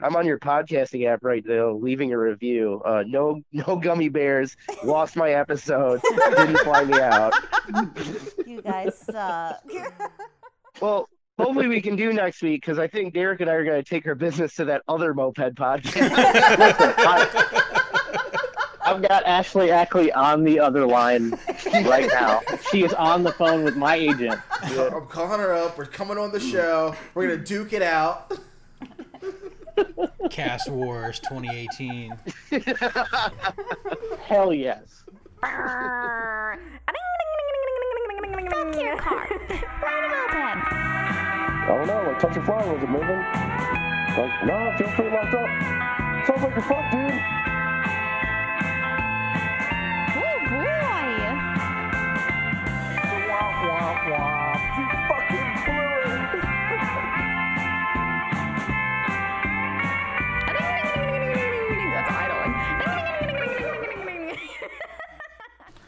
I'm on your podcasting app right now, leaving a review. Uh, no, no gummy bears. Lost my episode. Didn't fly me out. You guys suck. Well, hopefully we can do next week because I think Derek and I are going to take our business to that other moped podcast. Listen, I've got Ashley Ackley on the other line right now. She is on the phone with my agent. I'm calling her up. We're coming on the show. We're gonna duke it out. Cast Wars 2018. Hell yes. Fuck your car. Ride a moped. I don't know. Like, touch your fly. Was it moving? Like, no, it feels pretty locked up. Sounds like you're fucked, dude.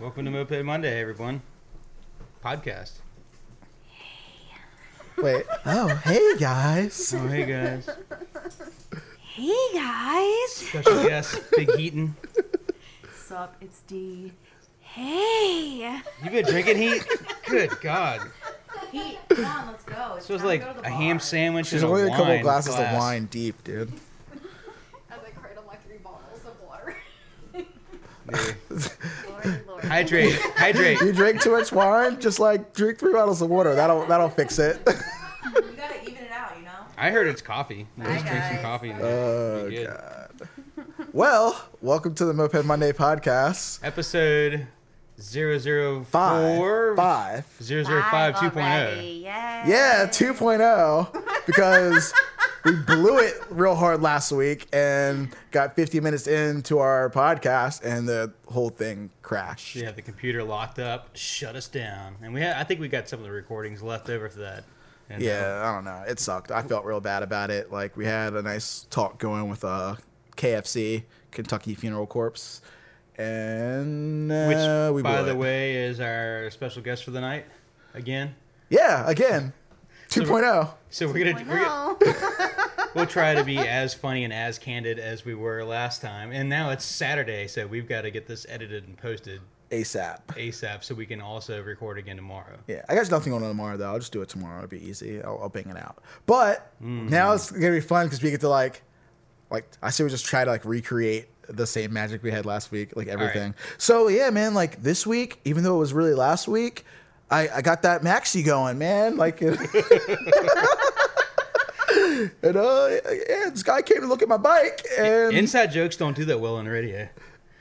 Welcome to Moped Monday, everyone. Podcast. Wait. Oh, hey guys. Oh, hey guys. Hey guys. Special guest, Big Heaton. Sup, it's D. Hey. You been drinking heat? Good God. Heat, come on, let's go. It's This was time like to go to the a bar. ham sandwich She's and only a couple wine glasses glass. of wine deep, dude. As I cradle my three bottles of water. Dude. Lord, Lord. Hydrate, hydrate. You drink too much wine, just like drink three bottles of water. That'll that'll fix it. You gotta even it out, you know? I heard it's coffee. Hi, Just drink some coffee. And Oh be god. Well, welcome to the Moped Monday podcast. Episode 004 Five. Five. 005 2.0. already. Yay. Yeah, 2.0 because we blew it real hard last week and got 50 minutes into our podcast and the whole thing crashed. Yeah, the computer locked up, shut us down, and we had. I think we got some of the recordings left over for that. And, uh, Yeah, I don't know. It sucked. I felt real bad about it. Like we had a nice talk going with uh, KFC, Kentucky Funeral Corpse, and uh, which, we by the it. way, is our special guest for the night again. yeah, again. 2.0. So we're gonna, we're gonna we'll try to be as funny and as candid as we were last time. And now it's Saturday, so we've got to get this edited and posted ASAP. ASAP so we can also record again tomorrow. Yeah, I got nothing on tomorrow though. I'll just do it tomorrow. It'll be easy. I'll, I'll bang it out. But Mm-hmm. now it's gonna be fun because we get to like, like I say we just try to like recreate the same magic we had last week, like everything. So yeah, man, like this week, even though it was really last week, I, I got that maxi going, man. Like, and uh, yeah, this guy came to look at my bike, and Inside jokes don't do that well on radio.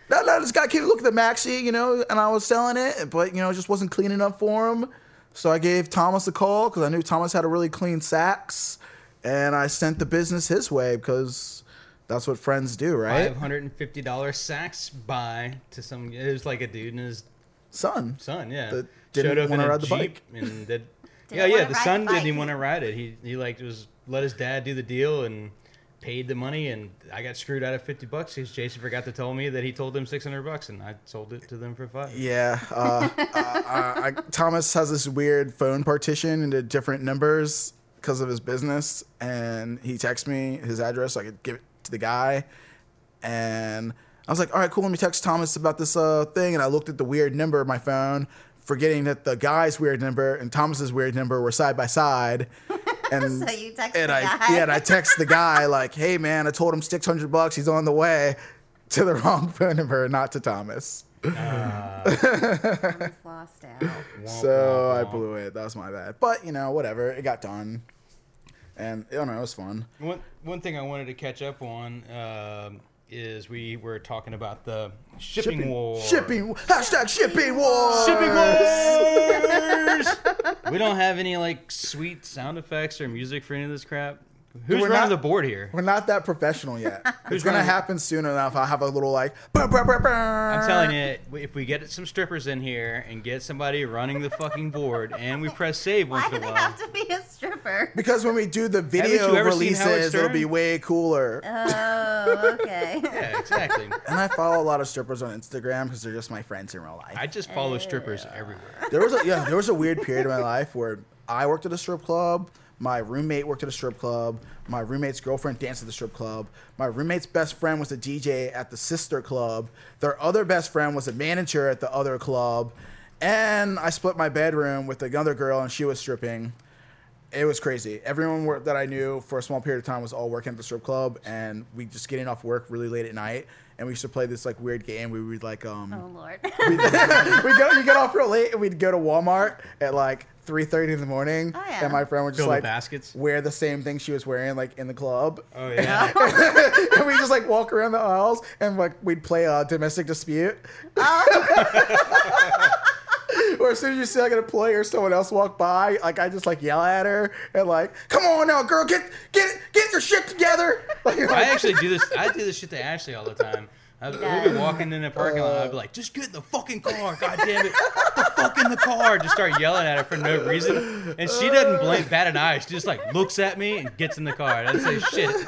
no, no, this guy came to look at the maxi, you know, and I was selling it, but you know, it just wasn't clean enough for him. So I gave Thomas a call because I knew Thomas had a really clean sax, and I sent the business his way because that's what friends do, right? Five hundred and fifty dollars sax buy to some. It was like a dude in his Son, son. Yeah, That didn't showed up in wanna a ride the jeep bike. and did. Didn't yeah, yeah. The son the didn't even want to ride it. He he like was let his dad do the deal and paid the money, and I got screwed out of fifty bucks because Jason forgot to tell me that he told them six hundred bucks, and I sold it to them for five. yeah. Uh, uh, I, Thomas has this weird phone partition into different numbers because of his business, and he texted me his address so I could give it to the guy, and I was like, all right, cool. Let me text Thomas about this uh, thing. And I looked at the weird number of my phone, forgetting that the guy's weird number and Thomas's weird number were side by side. And, So you text and the I, guy. Yeah, and I text the guy like, hey, man, I told him 600 bucks. He's on the way to the wrong phone number, not to Thomas. It's lost out. So I blew it. That was my bad. But, you know, whatever. It got done. And, I don't know, it was fun. One one thing I wanted to catch up on um, is we were talking about the shipping, war. Shipping. Hashtag shipping war. Shipping wars. we don't have any like sweet sound effects or music for any of this crap. Who's we're running not- the board here? We're not that professional yet. it's gonna running- happen soon enough. I'll have a little like. I'm telling you, if we get some strippers in here and get somebody running the fucking board, and we press save once Why in do a they while, have to be a stripper? Because when we do the you video ever seen Howard releases, it'll be way cooler. Oh, okay. yeah, exactly. and I follow a lot of strippers on Instagram because they're just my friends in real life. I just follow strippers everywhere. there was a yeah, there was a weird period of my life where I worked at a strip club. My roommate worked at a strip club. My roommate's girlfriend danced at the strip club. My roommate's best friend was a DJ at the sister club. Their other best friend was a manager at the other club. And I split my bedroom with another girl, and she was stripping. It was crazy. Everyone wor- that I knew for a small period of time was all working at the strip club, and we just getting off work really late at night. And we used to play this like weird game. We would like um, Oh lord. we go you get off real late and we'd go to Walmart at like three thirty in the morning. Oh, yeah. And my friend would just Fill the like baskets? wear the same thing she was wearing like in the club. Oh yeah. and we just like walk around the aisles and like we'd play a domestic dispute. or as soon as you see like an employee or someone else walk by, like I just like yell at her and like, "Come on now, girl, get get get your shit together!" Like, I actually do this. I do this shit to Ashley all the time. I, we'll be walking in the parking lot. I'd be like, "Just get in the fucking car! God damn it! Get the fuck in the car!" Just start yelling at her for no reason, and she doesn't blink, bat an eye. She just like looks at me and gets in the car. Doesn't say shit.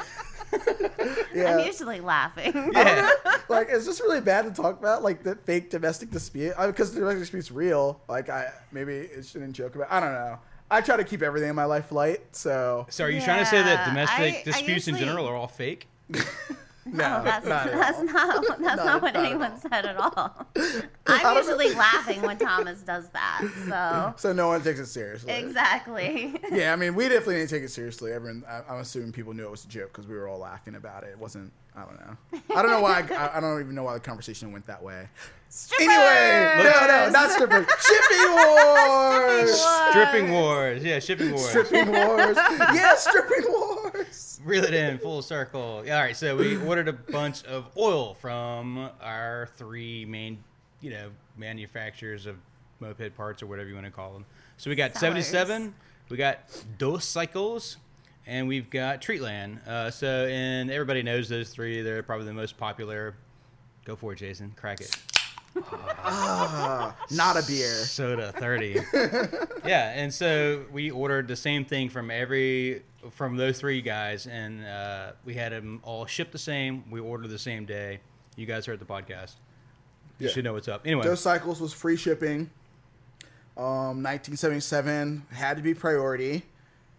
yeah. I'm usually laughing. Yeah. like it's just really bad to talk about like the fake domestic dispute because the domestic dispute's real like i maybe it shouldn't joke about i don't know i try to keep everything in my life light so So are you trying to say that domestic I- I disputes in general are all fake? no, Oh, that's, not that's not that's not, Not- what not anyone all. said at all. I I'm usually laughing when Thomas does that. So. So no one takes it seriously. Exactly. yeah i mean we definitely didn't take it seriously. Everyone I, i'm assuming people knew it was a joke because we were all laughing about it. It wasn't i don't know. I don't know why I, I don't even know why the conversation went that way. Anyway no no not stripping shipping wars! Stripping wars. Yeah, shipping wars. stripping wars. Yeah stripping wars Reel it in full circle. All right, so we ordered a bunch of oil from our three main, you know, manufacturers of moped parts or whatever you want to call them. So we got Sellers. 77, we got Dos Cycles, and we've got Treatland. Uh, so, and everybody knows those three. They're probably the most popular. Go for it, Jason. Crack it. not a beer Soda 30. yeah, and so we ordered the same thing from every from those three guys, and uh, we had them all shipped the same. We ordered the same day. You guys heard the podcast. You Yeah. should know what's up. Anyway, Those cycles was free shipping. Um, 1977 had to be priority,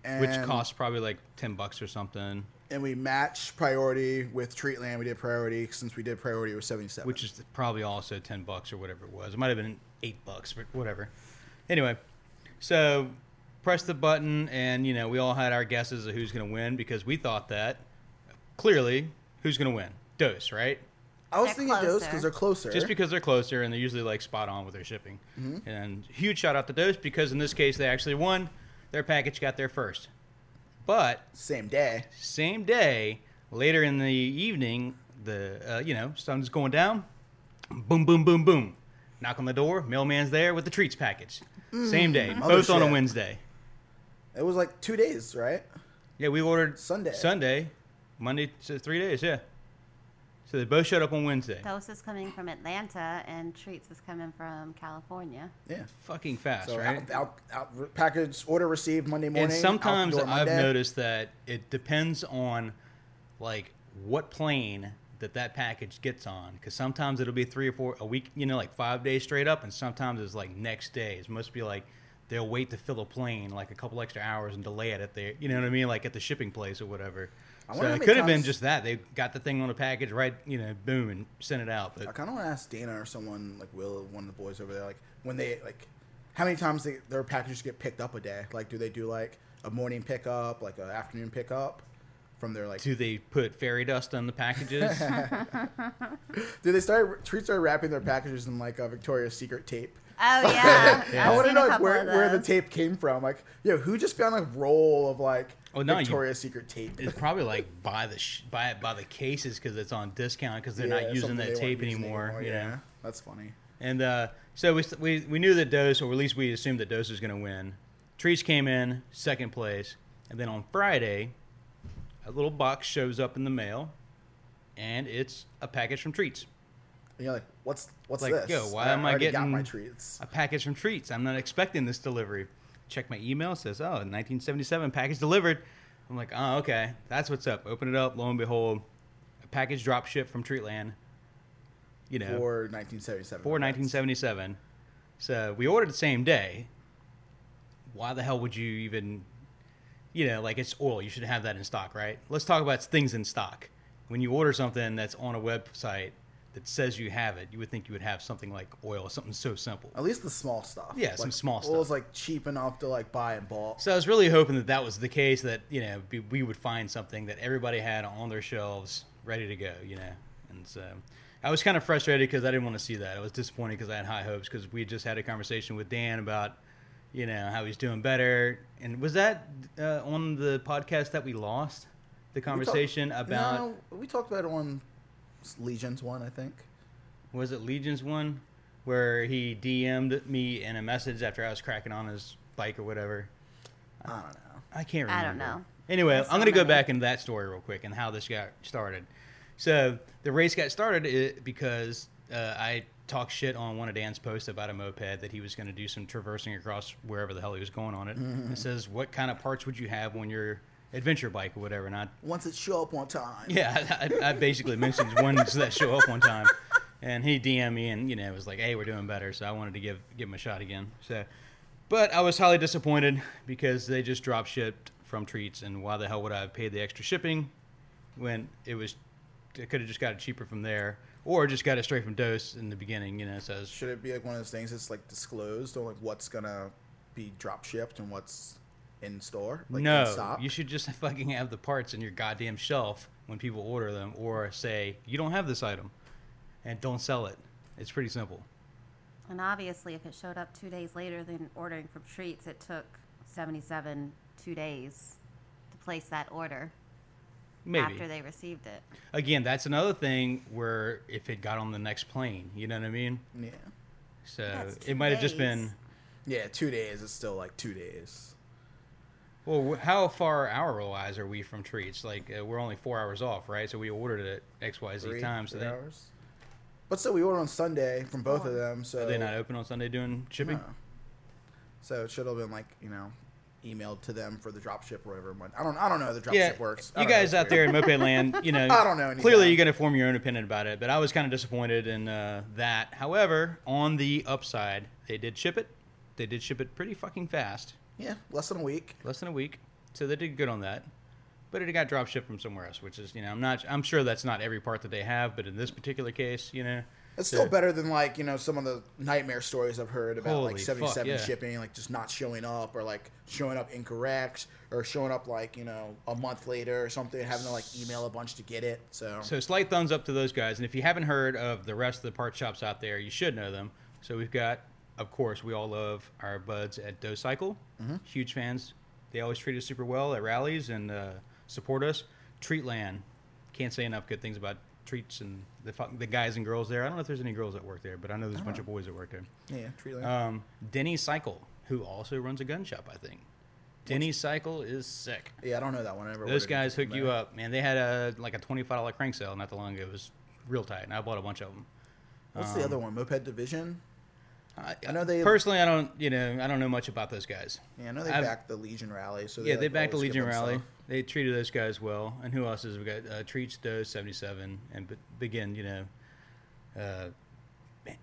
and, which cost probably like 10 bucks or something, And we matched priority with Treatland. We did priority since we did priority with 77. which is probably also 10 bucks or whatever it was. It might have been 8 bucks, but whatever. Anyway, so press the button, and you know, we all had our guesses of who's going to win because we thought that clearly who's going to win? Dose, right? I was They're thinking those closer. because they're closer. just because they're closer and they're usually like spot on with their shipping. Mm-hmm. And huge shout out to Dose because in this case they actually won. Their package got there first. But same day. same day, later in the evening, the uh, you know sun's going down. Boom, boom, boom, boom. Knock on the door. Mailman's there with the treats package. Same day, Mother both on a. Wednesday. It was like two days, right? Yeah, we ordered Sunday. Sunday, Monday, so three days. Yeah. So they both showed up on Wednesday. Dose is coming from Atlanta and Treats is coming from California. Yeah. Fucking fast, So right? out, out, out, package order received Monday morning. and sometimes door I've noticed that it depends on like what plane that that package gets on because sometimes it'll be three or four a week you know like five days straight up and sometimes it's like next day it must be like they'll wait to fill a plane like a couple extra hours and delay it at the you know what i mean like at the shipping place or whatever I so it could have been just that they got the thing on a package right you know boom and sent it out but I kind of want to ask Dana or someone like Will, one of the boys over there, like when they like, how many times they, their packages get picked up a day? Like, do they do like a morning pickup, like an afternoon pickup from their like? do they put fairy dust on the packages Do they start treats start wrapping their packages in like a Victoria's Secret tape? Oh yeah, Yeah. I I've want to know like, where, where the tape came from. Like, yo, who just found a roll of like Oh, no, you- Victoria's Secret tape? It's probably like buy the sh- buy it by the cases because it's on discount because they're Yeah, not using that tape using anymore. You yeah, know, that's funny. and uh, so we, we we knew that Dose, or at least we assumed that Dose was going to win. Trees came in second place, and then on Friday, a little box shows up in the mail, and it's a package from Treats. And you're like, what's what's Like, this? yo, why am I getting my treats? A package from Treats. I'm not expecting this delivery. Check my email. Says, oh, 1977 package delivered. I'm like, oh, okay, that's what's up. Open it up. Lo and behold, a package drop ship from Treatland. You know, For 1977. for 1977. So we ordered the same day. Why the hell would you even you know, like it's oil. You should have that in stock, right? Let's talk about things in stock. When you order something that's on a website that says you have it, you would think you would have something like oil, something so simple. At least the small stuff. Yeah, some like, small Oil's stuff. like cheap enough to like buy in bulk. So I was really hoping that that was the case. That you know be- we would find something that everybody had on their shelves ready to go. You know, and so I was kind of frustrated because I didn't want to see that. I was disappointed because I had high hopes because we just had a conversation with Dan about you know how he's doing better. And was that uh, on the podcast that we lost? The We talk- conversation about No, we talked about it on Legions one, I think. was it Legion's one where he DM'd me in a message after I was cracking on his bike or whatever. I don't know. I can't remember. I don't know. Anyway, There's I'm so going to go back into that story real quick and how this got started. So the race got started because uh, I talked shit on one of Dan's posts about a moped that he was going to do some traversing across wherever the hell he was going on it. Mm-hmm. It says, "What kind of parts would you have on your adventure bike or whatever?" And I Once it show up on time. yeah, I, I basically mentioned ones that show up one time, and he DM'd me and you know was like, "Hey, we're doing better," so I wanted to give give him a shot again. So, but I was highly disappointed because they just drop shipped from Treats, and why the hell would I have paid the extra shipping when it was? I could have just got it cheaper from there, or just got it straight from Dose in the beginning. You know, so it's- Should it be like one of those things that's like disclosed on like what's gonna be drop shipped and what's in store? Like in no, stock? you should just fucking have the parts in your goddamn shelf when people order them, or say you don't have this item, and don't sell it. It's pretty simple. And obviously, if it showed up two days later than ordering from Treats, it took 77 two days to place that order Maybe. after they received it. Again, that's another thing where if it got on the next plane, you know what I mean? Yeah. So it might have just been. Yeah, two days is still like two days. Well, how far hour wise are we from treats? Like uh, we're only four hours off, right? So we ordered it X Y Z Three, times. So three they, hours. But still, we ordered on Sunday from both of them, so are they not open on Sunday doing shipping? No. So it should have been like you know, emailed to them for the drop ship or whatever. I don't, I don't know how the drop Yeah, ship works. I you don't know, guys out there in moped land, you know, I don't know anything. Clearly, you're going to form your own opinion about it, but I was kind of disappointed in uh, that. However, on the upside, they did ship it. They did ship it pretty fucking fast. Yeah, less than a week. less than a week, so they did good on that. But it got drop shipped from somewhere else, which is you know I'm not I'm sure that's not every part that they have, but in this particular case, you know, It's still better than like you know some of the nightmare stories I've heard about Holy like 77 yeah. shipping, like just not showing up or like showing up incorrect or showing up like you know a month later or something, having to like email a bunch to get it. So, So slight thumbs up to those guys. And if you haven't heard of the rest of the part shops out there, you should know them. So we've got, of course, we all love our buds at Doe Cycle. Huge fans. They always treat us super well at rallies and uh, support us. Treatland. Can't say enough good things about treats and the the guys and girls there. I don't know if there's any girls that work there, but I know there's a bunch of boys that work there. yeah, Treatland. Um, Denny Cycle, who also runs a gun shop, I think. Denny Cycle is sick. yeah, I don't know that one. I never Those guys hook you up, man. They had a like a twenty five dollar crank sale not too long ago. It was real tight, and I bought a bunch of them. What's the other one? Moped Division. I, I know they- personally, I don't, you know, I don't know much about those guys. Yeah, I know they I've- backed the Legion rally. So yeah, they like, backed the Legion Rally. stuff. They treated those guys well. And who else is we got? Uh, Treats Doe seventy seven, and be- begin, you know. Uh,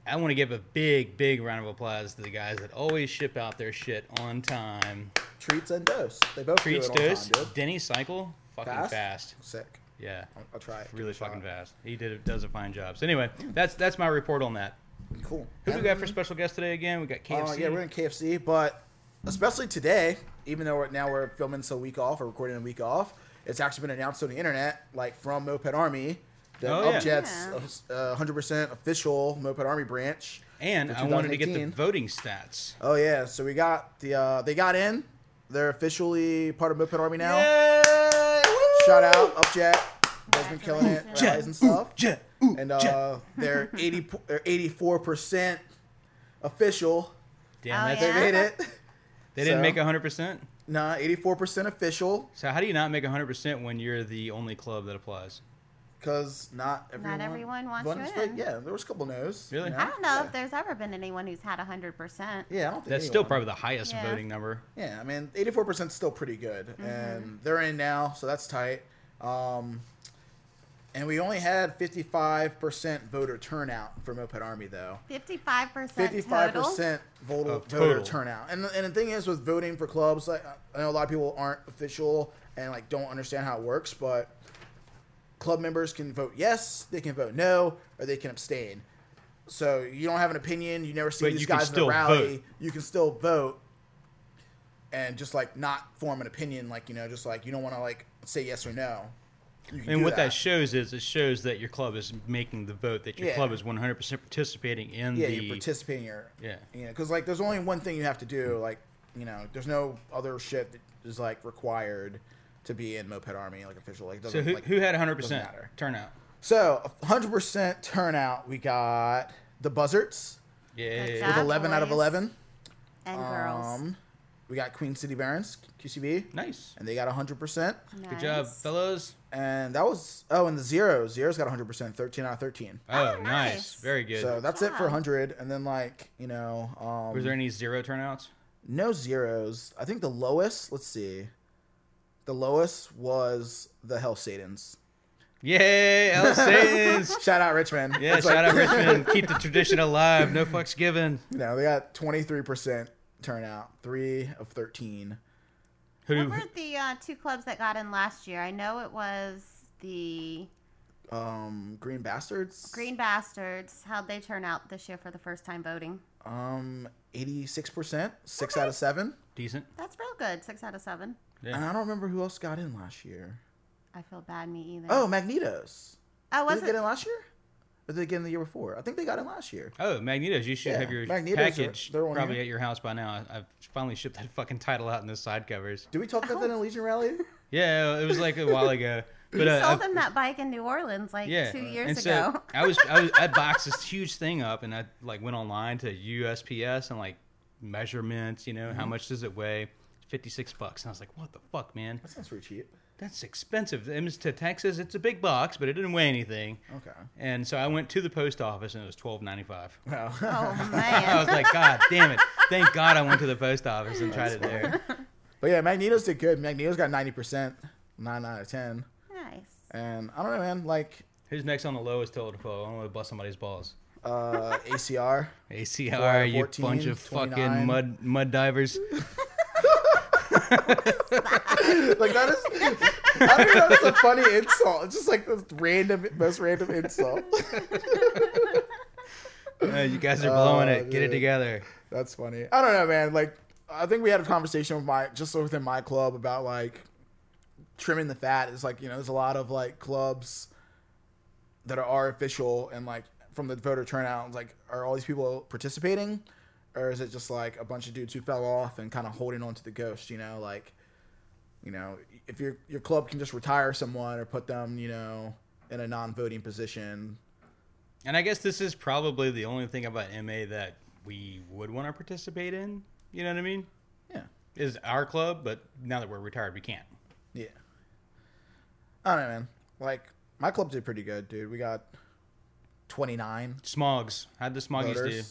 I want to give a big, big round of applause to the guys that always ship out their shit on time. Treats and dose. They both Treats do it on Dose, time. Denny Cycle, fucking Fast? fast. Sick. Yeah. I'll, I'll try it. Really it a shot. fucking fast. He did does a fine job. So anyway, that's that's my report on that. Cool. Who do we got for And- special guest today again? We got KFC. Uh, yeah, we're in KFC, but especially today, even though we're, now we're filming so week off or recording a week off, it's actually been announced on the internet, like from Moped Army, that Oh, yeah. Upjet's uh, 100% official Moped Army branch. and for I wanted to get the voting stats. Oh yeah, so we got the uh, they got in. They're officially part of Moped Army now. Yay! Shout out Upjet. Guys been killing it, Congratulations. rallies and stuff. Jet, ooh, And uh, they're 80 they're 84% official. Damn, Oh, that's, They Yeah. made it. they didn't So- make hundred percent. Nah, 84% official. So how do you not make hundred percent when you're the only club that applies? Because not everyone, everyone wants voted you straight. in. Yeah, there was a couple no's. Really? I don't know Yeah. if there's ever been anyone who's had 100%. Yeah, I don't think That's still anyone. probably the highest Yeah. voting number. Yeah, I mean, 84% is still pretty good, Mm-hmm. and they're in now, so that's tight. Um, And we only had 55% voter turnout for Moped Army, though. 55% 55% total. voter, Of voter turnout. And, and the thing is, with voting for clubs, like, I know a lot of people aren't official and like don't understand how it works, but club members can vote yes, they can vote no, or they can abstain. So you don't have an opinion, you never see But these you can guys in the rally, vote. you can still vote and just like not form an opinion, like, you know, just like you don't want to like say yes or no. You can And what that. shows is it shows that your club is making the vote, that your Yeah. club is 100% participating in yeah, the. you're participating. Your Yeah. you know, because like there's only one thing you have to do. Like you know, there's no other shit that is like required to be in Moped Army, like official. Like so doesn't who, like, who had 100% doesn't matter. turnout? So 100 percent turnout. We got the Buzzards Yeah. With job. 11 out of 11. And girls. Um, We got Queen City Barons QCB, Nice. and they got 100 percent. Nice. Good job, fellows. And that was oh, and the zeros. Zeros got 100 percent, 13 out of 13. Oh, Oh, nice. nice. Very good. So that's it for job. 100. And then like you know, um, was there any zero turnouts? No zeros. I think the lowest, let's see. The lowest was the Hell Satans. Yay, El Satans. Shout out Richmond. Yeah, It's shout like- out Richmond. Keep the tradition alive. No fucks given. No, they got 23% turnout. 3 of 13. Who? What were the uh, two clubs that got in last year? I know it was the Um Green Bastards. Green Bastards. How'd they turn out this year for the first time voting? Um 86%, 6 Okay. out of 7. Decent. That's real good. Six out of seven. Yeah. And I don't remember who else got in last year. I feel bad, me either. Oh, Magnetos. oh was they it? get in last year? Or did they get in the year before? I think they got in last year. Oh, Magnetos. You should Yeah, have your Magnetos are- package they're on probably here. at your house by now. I- I've finally shipped that fucking title out in the side covers. Did we talk about that in Legion Rally? Yeah, it was like a while ago. But you uh, sold I've- him that bike in New Orleans like yeah, two years and so ago. I was I was I boxed this huge thing up, and I like went online to USPS and like measurements. You know, how Mm-hmm. much does it weigh? Fifty six bucks, and I was like, "What the fuck, man? That sounds pretty cheap. That's expensive." It was to Texas. It's a big box, but it didn't weigh anything. Okay. And so I went to the post office, and it was twelve ninety five. Well, oh I was like, God damn it! Thank God I went to the post office and tried it there. But yeah, Magnetos did good. Magnetos got ninety percent, nine out of ten. nice. And I don't know, man. Like Who's next on the lowest total poll? I don't want to bust somebody's balls. uh, ACR. ACR, you 14, bunch of 29. fucking mud mud divers. like that is. I don't know. That's a funny insult. It's just like the random, most random insult. Uh, you guys are blowing Oh, it. Get it together. That's funny. I don't know, man. Like I think we had a conversation with my just within my club about like trimming the fat. It's like you know, there's a lot of like clubs that are official and like from the voter turnout. Like, are all these people participating, or is it just like a bunch of dudes who fell off and kind of holding on to the ghost? You know, like you know, if your your club can just retire someone or put them, you know, in a non-voting position. And I guess this is probably the only thing about MA that we would want to participate in. You know what I mean? Yeah. Is our club, but now that we're retired, we can't. Yeah. I don't know, man. Like my club did pretty good, dude. We got 29 Smogs. How'd the Smoggies do?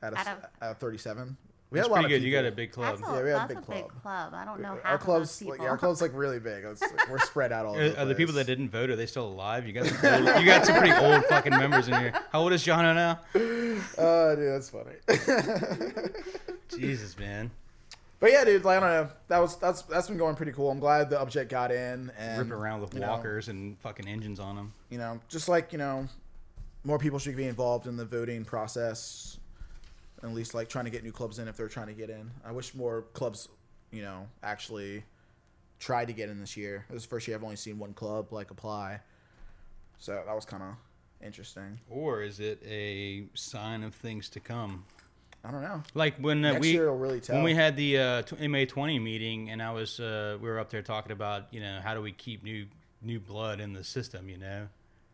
Voters out of, Out of- out of 37. We That's had a lot of good. You got a big club. That's a, Yeah, we have a big a big club. club. I don't know half Our of club's those like yeah, our club's like really big. It's, like, we're spread out all over. Are, the are the people that didn't vote? Are they still alive? You got some old, you got some pretty old fucking members in here. How old is Jono now? Oh, dude, that's funny. Jesus, man, but yeah, dude, like I don't know. That was that's that's been going pretty cool. I'm glad the object got in and ripping around with you know, walkers and fucking engines on them. you know, just like you know, more people should be involved in the voting process. At least like trying to get new clubs in if they're trying to get in. I wish more clubs, you know, actually tried to get in this year. This is the first year I've only seen one club like apply, so that was kind of interesting. Or is it a sign of things to come? I don't know. Like when uh, we really tell. when we had the uh, MA twenty meeting, and I was uh, we were up there talking about you know how do we keep new new blood in the system? You know,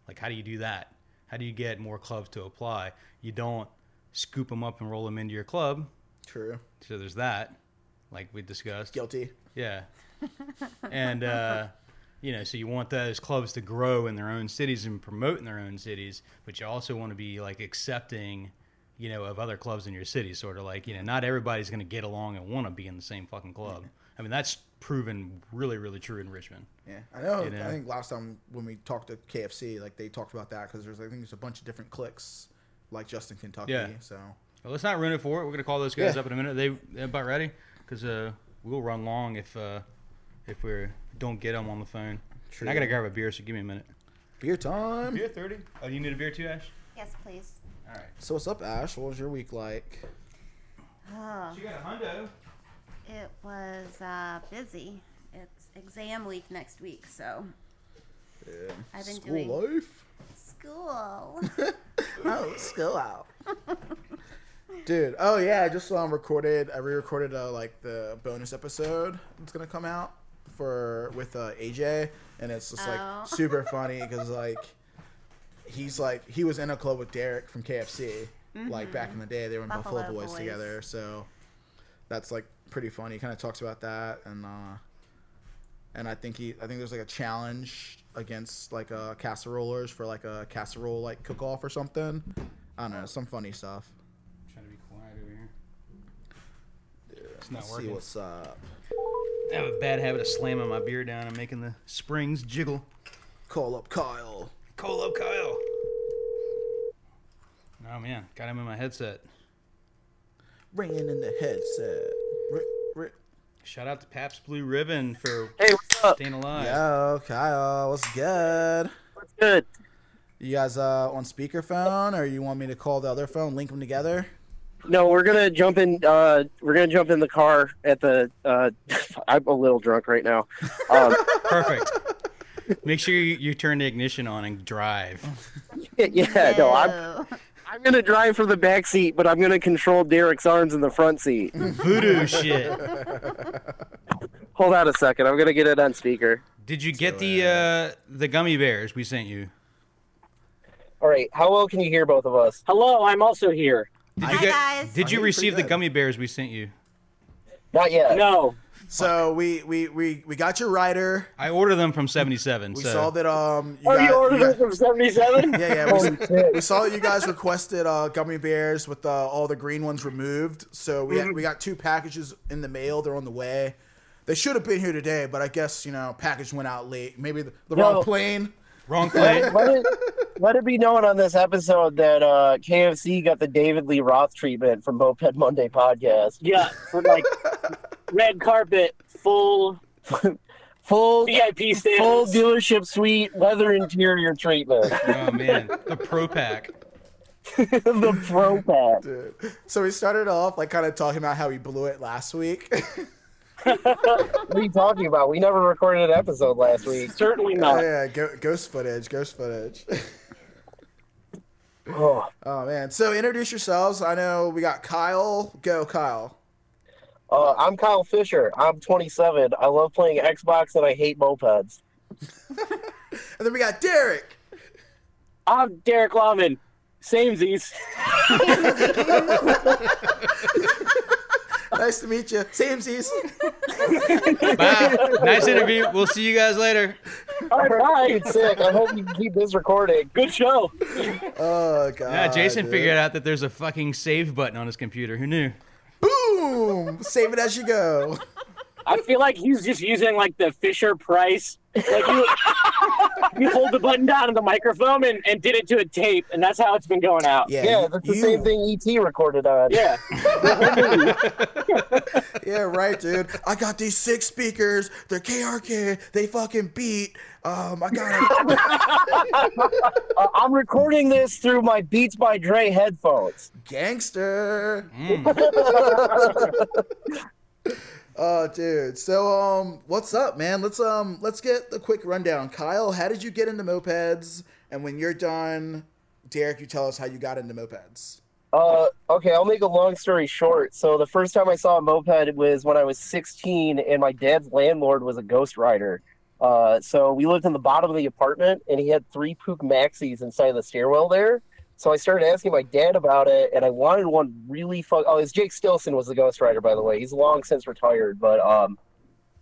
like how do you do that? How do you get more clubs to apply? You don't scoop them up and roll them into your club. True. So there's that, like we discussed. Guilty. Yeah. and uh, you know, so you want those clubs to grow in their own cities and promote in their own cities, but you also want to be like accepting, you know, of other clubs in your city. Sort of like, you know, not everybody's going to get along and want to be in the same fucking club. I mean, that's proven really, really true in Richmond. Yeah, I know. You know? I think last time when we talked to KFC, like they talked about that because there's I think there's a bunch of different clicks, like Justin Kentucky. Yeah. So Well, let's not ruin it for it. We're gonna call those guys Yeah. up in a minute. They they about ready? Because uh, we'll run long if uh, if we don't get them on the phone. And I gotta grab a beer, so give me a minute. beer time. Beer thirty. Oh, you need a beer too, Ash? Yes, please. All right. So what's up, Ash? What was your week like? Oh, You got a hundo. it was uh, busy. It's exam week next week, so Yeah. I've been School doing- life. School. oh, school out. Dude, oh yeah, I just um recorded. I re-recorded uh, like the bonus episode that's gonna come out for with uh, AJ, and it's just like Oh. super funny because like he's like he was in a club with Derek from KFC, like back in the day. They were in Buffalo, Buffalo Boys, Boys. together, so that's like pretty funny. He kind of talks about that, and uh, and I think he, I think there's like a challenge against like uh casserolers for like a casserole like cook off or something. I don't know, some funny stuff. I'm trying to be quiet over here. Dude, It's not Let's see what's up. I have a bad habit of slamming my beer down and making the springs jiggle. Call up Kyle. Call up Kyle. Oh man, got him in my headset. Ringing in the headset. Ri- ri- Shout out to Pabst Blue Ribbon for Hey, what's up? staying alive. Yo, Kyle, what's good? What's good? You guys uh, on speakerphone, or you want me to call the other phone, link them together? No, we're gonna jump in. Uh, we're gonna jump in the car at the. Uh, I'm a little drunk right now. Um, Perfect. Make sure you, you turn the ignition on and drive. yeah, no, I'm. I'm gonna drive from the back seat, but I'm gonna control Derek's arms in the front seat. Voodoo shit. Hold on a second. I'm gonna get it on speaker. Did you get the uh, the gummy bears we sent you? All right. How well can you hear both of us? Hello, I'm also here. Did you Hi, get, guys. Did you receive the gummy bears we sent you? Not yet. No, So we, we we we got your rider. I ordered them from 77. We so saw that um. You oh, got- you ordered you it got- from '77. Yeah, yeah. We, we saw that you guys requested uh, gummy bears with uh, all the green ones removed. So we Mm-hmm. we got two packages in the mail. They're on the way. They should have been here today, but I guess you know package went out late. Maybe the, the No. wrong plane. wrong plane. let it let it be known on this episode that uh, KFC got the David Lee Roth treatment from Moped Monday podcast. Yeah, for like red carpet, full Full VIP standards. full dealership suite leather interior treatment. oh man, the Pro Pack. the pro pack. Dude. So we started off like kind of talking about how he blew it last week. What are you talking about? We never recorded an episode last week. Certainly yeah, not. yeah, go, ghost footage, ghost footage. Oh. oh man. So introduce yourselves. I know we got Kyle. Go, Kyle. Uh, I'm Kyle Fisher. I'm 27. I love playing Xbox and I hate mopeds. And then we got Derek. I'm Derek Lawman. Samesies. Nice to meet you. Samesies. Bye. nice interview. We'll see you guys later. All right, sick. I hope you can keep this recording. good show. Oh god. Yeah, Jason dude. figured out that there's a fucking save button on his computer. Who knew? Boom! Save it as you go. I feel like he's just using like the Fisher Price. Like you, you hold the button down on the microphone and, and did it to a tape, and that's how it's been going out. Yeah, Yeah, that's the you- same thing ET recorded on. Yeah. Yeah, right, dude. I got these six speakers. They're KRK. They fucking beat. Um, I got a Uh, I'm recording this through my Beats by Dre headphones. gangster. Mm. Oh, dude. So, um, what's up, man? Let's um, let's get the quick rundown. Kyle, how did you get into mopeds? And when you're done, Derek, you tell us how you got into mopeds. Uh, okay, I'll make a long story short. So the first time I saw a moped was when I was 16, and my dad's landlord was a Ghost Rider. Uh, so we lived in the bottom of the apartment, and he had three Puch Maxis inside the stairwell there. So I started asking my dad about it, and I wanted one really fuck. Oh, it's Jake Stilson was the Ghost Rider, by the way. He's long since retired, but um,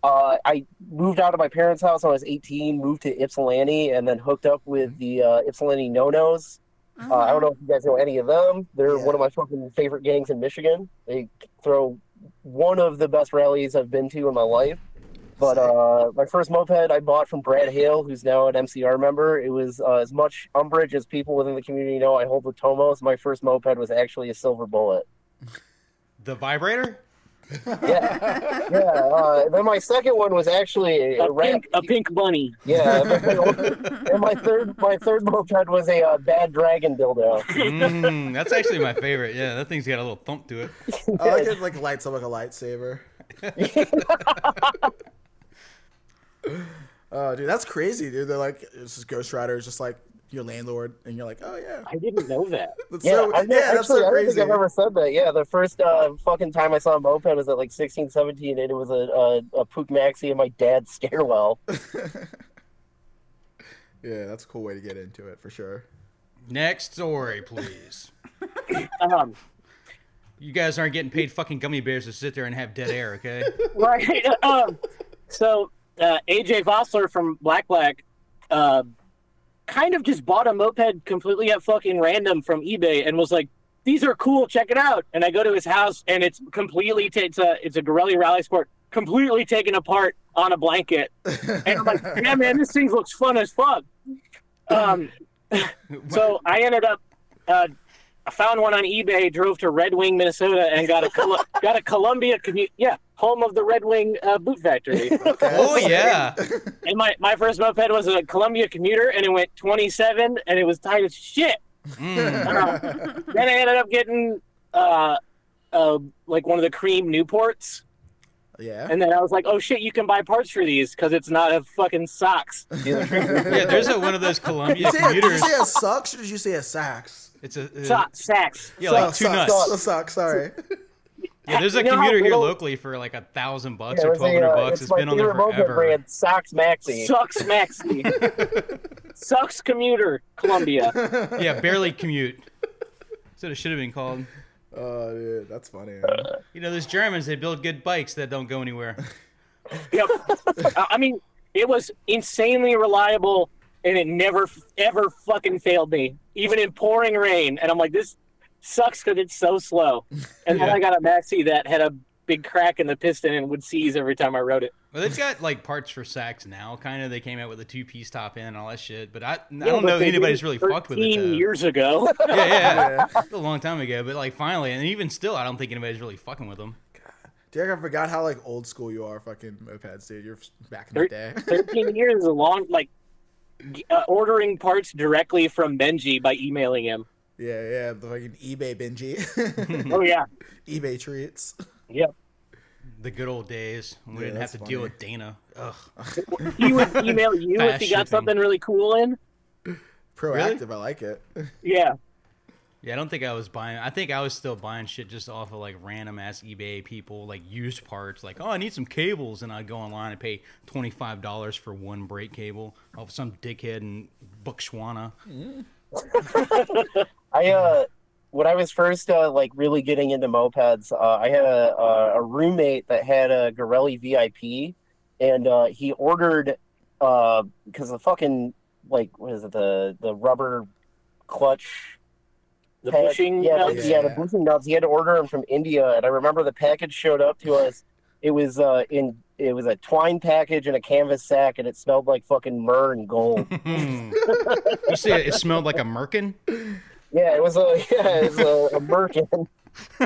uh, I moved out of my parents' house when I was 18, moved to Ypsilanti, and then hooked up with the uh, Ypsilanti No Nos. Uh, I don't know if you guys know any of them. They're Yeah. one of my fucking favorite gangs in Michigan. They throw one of the best rallies I've been to in my life. But uh, my first moped I bought from Brad Hale, who's now an MCR member. It was uh, as much umbrage as people within the community know. I hold the Tomos. My first moped was actually a silver bullet. The vibrator? Yeah, yeah. Uh, then my second one was actually a, A ram- pink, a pink bunny. Yeah, and my third my third moped was a uh, bad dragon dildo. Mm, that's actually my favorite. Yeah, that thing's got a little thump to it. I like it like lights up like a lightsaber. Oh, dude, that's crazy, dude. They're like, this is Ghost Rider is just like your landlord, and you're like, oh yeah, I didn't know that. that's Yeah, so, I, yeah, that's actually, so I don't think I've ever said that. Yeah, the first uh, fucking time I saw a moped was at like 16, 17, and it was a a, a Puch Maxi in my dad's stairwell. yeah, that's a cool way to get into it for sure. Next story, please. Um, You guys aren't getting paid fucking gummy bears to sit there and have dead air, okay? right. Um, so uh, AJ Vossler from Black Black uh, kind of just bought a moped completely at fucking random from eBay and was like, "These are cool. Check it out." And I go to his house and it's completely ta- it's a it's a Garelli Rally Sport completely taken apart on a blanket. And I'm like, "Yeah, man, this thing looks fun as fuck." Um, so I ended up. Uh, I found one on eBay, drove to Red Wing, Minnesota, and got a Col- got a Columbia commute. Yeah, home of the Red Wing uh, boot factory. oh yeah. and my, my first moped was a Columbia commuter, and it went 27, and it was tight as shit. Mm. Uh, then I ended up getting uh, uh, like one of the cream Newports, Yeah. and then I was like, oh shit, you can buy parts for these because it's not a fucking socks. Yeah, there's a, one of those Did Columbia you, say, did you commuters. say a sucks or did you say a sax? It's a uh, So- sacks. yeah, like two sucks. nuts. Oh, sucks. Sorry. Yeah, there's a You know commuter here little- locally for like a thousand bucks Yeah, or was twelve a, hundred bucks. it's it's my been on there favorite moped forever. brand, Sox Maxi. Sucks Maxi. Sucks commuter Columbia. Yeah, barely commute. That's what it should have been called. Oh, dude, that's funny. Man. You know, those Germans they build good bikes that don't go anywhere. Yep. I I mean, it was insanely reliable, and it never ever fucking failed me, even in pouring rain. And I'm like, this sucks because it's so slow. And then I got a maxi that had a big crack in the piston and would seize every time I rode it. Well, they've got like parts for sacks now. Kind of, they came out with a two-piece top end and all that shit. But I, I Yeah, don't but know anybody's really fucked with it. 13 Though. years ago. Yeah, yeah, Yeah. yeah. a long time ago. But like finally, and even still, I don't think anybody's really fucking with them. Dude, I forgot how like old school you are, fucking mopeds, dude. You're back in the day. 13 years is a long, like, uh, ordering parts directly from Benji by emailing him. yeah, yeah, the fucking eBay Benji. Oh, yeah. eBay treats. Yep. The good old days we Yeah, didn't have to that's deal with Dana. Ugh. He would email you if he got shipping. something really cool in. Proactive, I like it. Yeah. Yeah, I don't think I was buying. I think I was still buying shit just off of like random ass eBay people, like used parts. Like, oh, I need some cables, and I'd go online and pay twenty five dollars for one brake cable off some dickhead in Botswana. I uh, when I was first uh, like really getting into mopeds, uh, I had a, a roommate that had a Garelli VIP, and uh, he ordered uh because the fucking like what is it the the rubber clutch The pad- bushing yeah, nuts? the, yeah, the Yeah. bushing nuts. He had to order them from India, and I remember the package showed up to us. It was uh in it was a twine package in a canvas sack, and it smelled like fucking myrrh and gold. You see, it, it smelled like a merkin. yeah, it was a yeah, it was a, a merkin.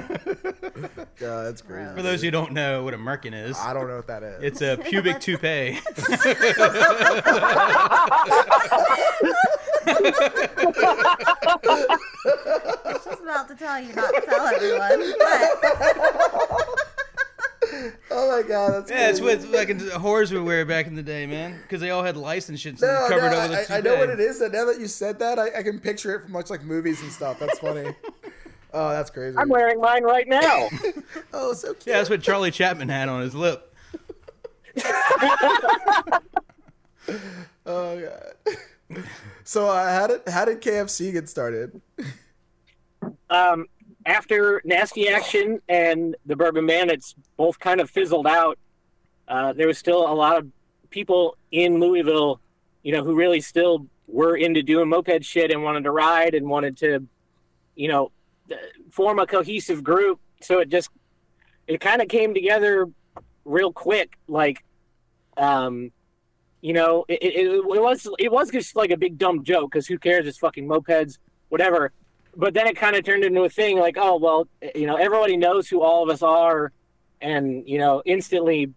Yeah, that's crazy. For those who don't know what a merkin is, I don't know what that is. it's a pubic toupee. I was just about to tell you not to tell everyone, but oh my god, that's yeah, it's crazy. what fucking whores would wear back in the day, man, because they all had lice and shit No, covered no, over the I, toupee. I know what it is. And now that you said that, I, I can picture it from much like movies and stuff. That's funny. Oh, that's crazy. I'm wearing mine right now. oh, so cute. Yeah, that's what Charlie Chapman had on his lip. Oh god. so uh, how did how did KFC get started? um, after Nasty Action and the Bourbon Bandits both kind of fizzled out, uh, there was still a lot of people in Louisville, you know, who really still were into doing moped shit and wanted to ride and wanted to, you know, form a cohesive group. So it just it kind of came together real quick. Like, um, you know, it, it, it was it was just like a big dumb joke because who cares? It's fucking mopeds, whatever. But then it kind of turned into a thing like, oh well, you know, everybody knows who all of us are, and you know, instantly,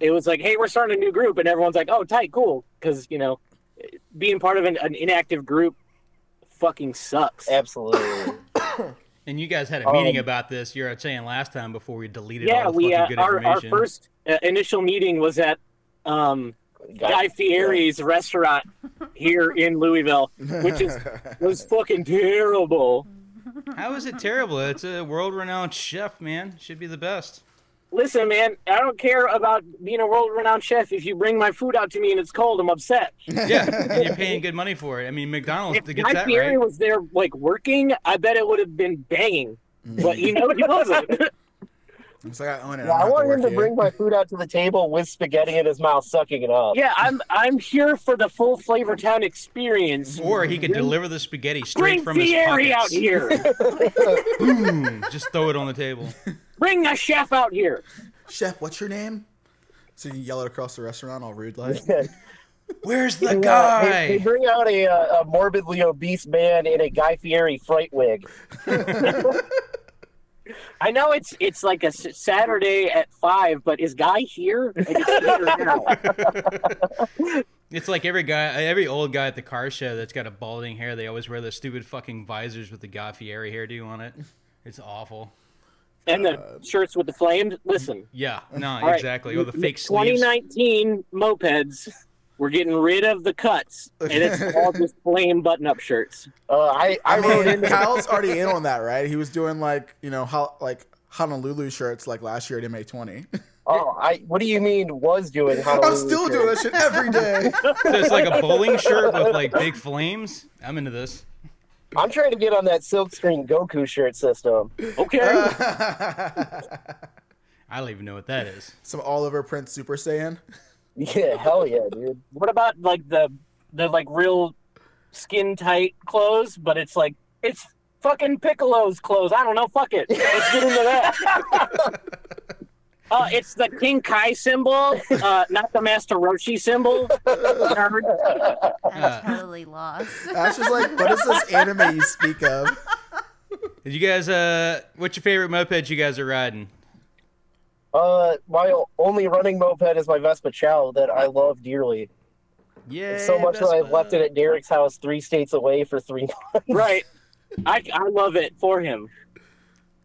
it was like, hey, we're starting a new group, and everyone's like, oh, tight, cool, because you know, being part of an, an inactive group fucking sucks. Absolutely. And you guys had a meeting Um, about this. You were saying last time before we deleted all Yeah, the we uh, good our our first uh, initial meeting was at um, Guy Fieri's restaurant here in Louisville, which is was fucking terrible. How is it terrible? It's a world-renowned chef, man. Should be the best. Listen, man, I don't care about being a world-renowned chef. If you bring my food out to me and it's cold, I'm upset. Yeah, and you're paying good money for it. I mean, McDonald's If gets Guy that Fieri right. was there, like working, I bet it would have been banging. But you know he wasn't. It's like I own it. Yeah, I don't want work him to here. bring my food out to the table with spaghetti in his mouth, sucking it up. yeah, I'm I'm here for the full Flavor Town experience. Or he could deliver the spaghetti straight Bring from his Fieri pockets. out here. Boom! Just throw it on the table. Bring the chef out here. Chef, what's your name? So you yell it across the restaurant, all rude like. Where's the Uh, they, they guy? bring out a, uh, a morbidly obese man in a Guy Fieri fright wig. I know it's it's like a Saturday at five, but is Guy here? Like, it's here. It's like every guy, every old guy at the car show that's got a balding hair. They always wear those stupid fucking visors with the Guy Fieri hairdo on it. It's awful. and the uh, shirts with the flames. Listen, Yeah, no, all right, exactly. Or the fake sleeves. 2019 mopeds. We're getting rid of the cuts, and it's all just plain button-up shirts. Uh, I, I, I wrote mean, in Kyle's already in on that, right? He was doing like you know how like Honolulu shirts like last year at MA20. Oh, I. What do you mean was doing? Honolulu I'm still shirt? doing that shit every day. So it's like a bowling shirt with like big flames. I'm into this. I'm trying to get on that silkscreen Goku shirt system. Okay, I don't even know what that is. Some all over print Super Saiyan. Yeah, hell yeah, dude. what about like the the like real skin tight clothes, but it's like it's fucking Piccolo's clothes. I don't know. Fuck it. Let's get into that. Uh, it's the King Kai symbol, uh, not the Master Roshi symbol. Nerd. I'm Uh. totally lost. Ash is like, what is this anime you speak of? Did you guys? Uh, what's your favorite moped you guys are riding? Uh, my only running moped is my Vespa Ciao that I love dearly. Yeah, so much that I've left it at Derek's house three states away for three months. Right. I, I love it for him.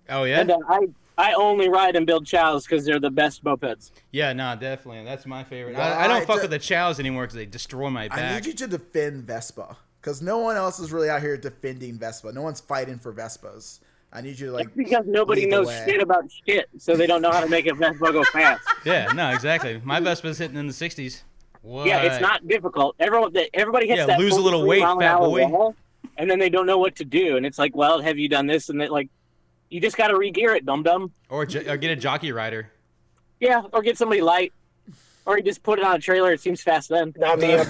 Oh yeah, And uh, I I only ride and build Ciaos because they're the best mopeds. yeah, no, definitely. That's my favorite. Well, I, I don't I fuck ju- with the Ciaos anymore because they destroy my I need you to defend Vespa because no one else is really out here defending Vespa. No one's fighting for Vespas. I need you to like. Because nobody lead knows shit about shit, so they don't know how to make a Vespa go fast. Yeah, no, exactly. My Vespa's hitting in the 60s. What? Yeah, it's not difficult. Everyone, everybody hits Yeah, that lose a little 43 weight, mile fat boy. wall, and then they don't know what to do. And it's like, well, have you done this? And they like, you just got to re-gear it, dum dum. Or, jo- or get a jockey rider. Yeah, or get somebody light, or you just put it on a trailer. It seems fast then. Not me. The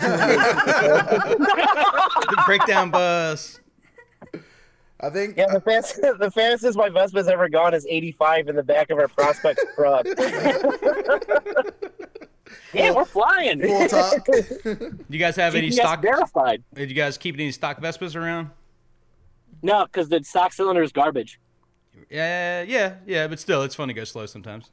breakdown bus. I think. yeah, the uh, fastest, the fastest my Vespa's ever gone is 85 in the back of our prospect truck. Yeah, we're flying. Full talk. You guys have any GPS stock? verified? Did you guys keep any stock Vespas around? No, because the stock cylinder is garbage. Yeah, yeah, yeah. But still, it's fun to go slow sometimes.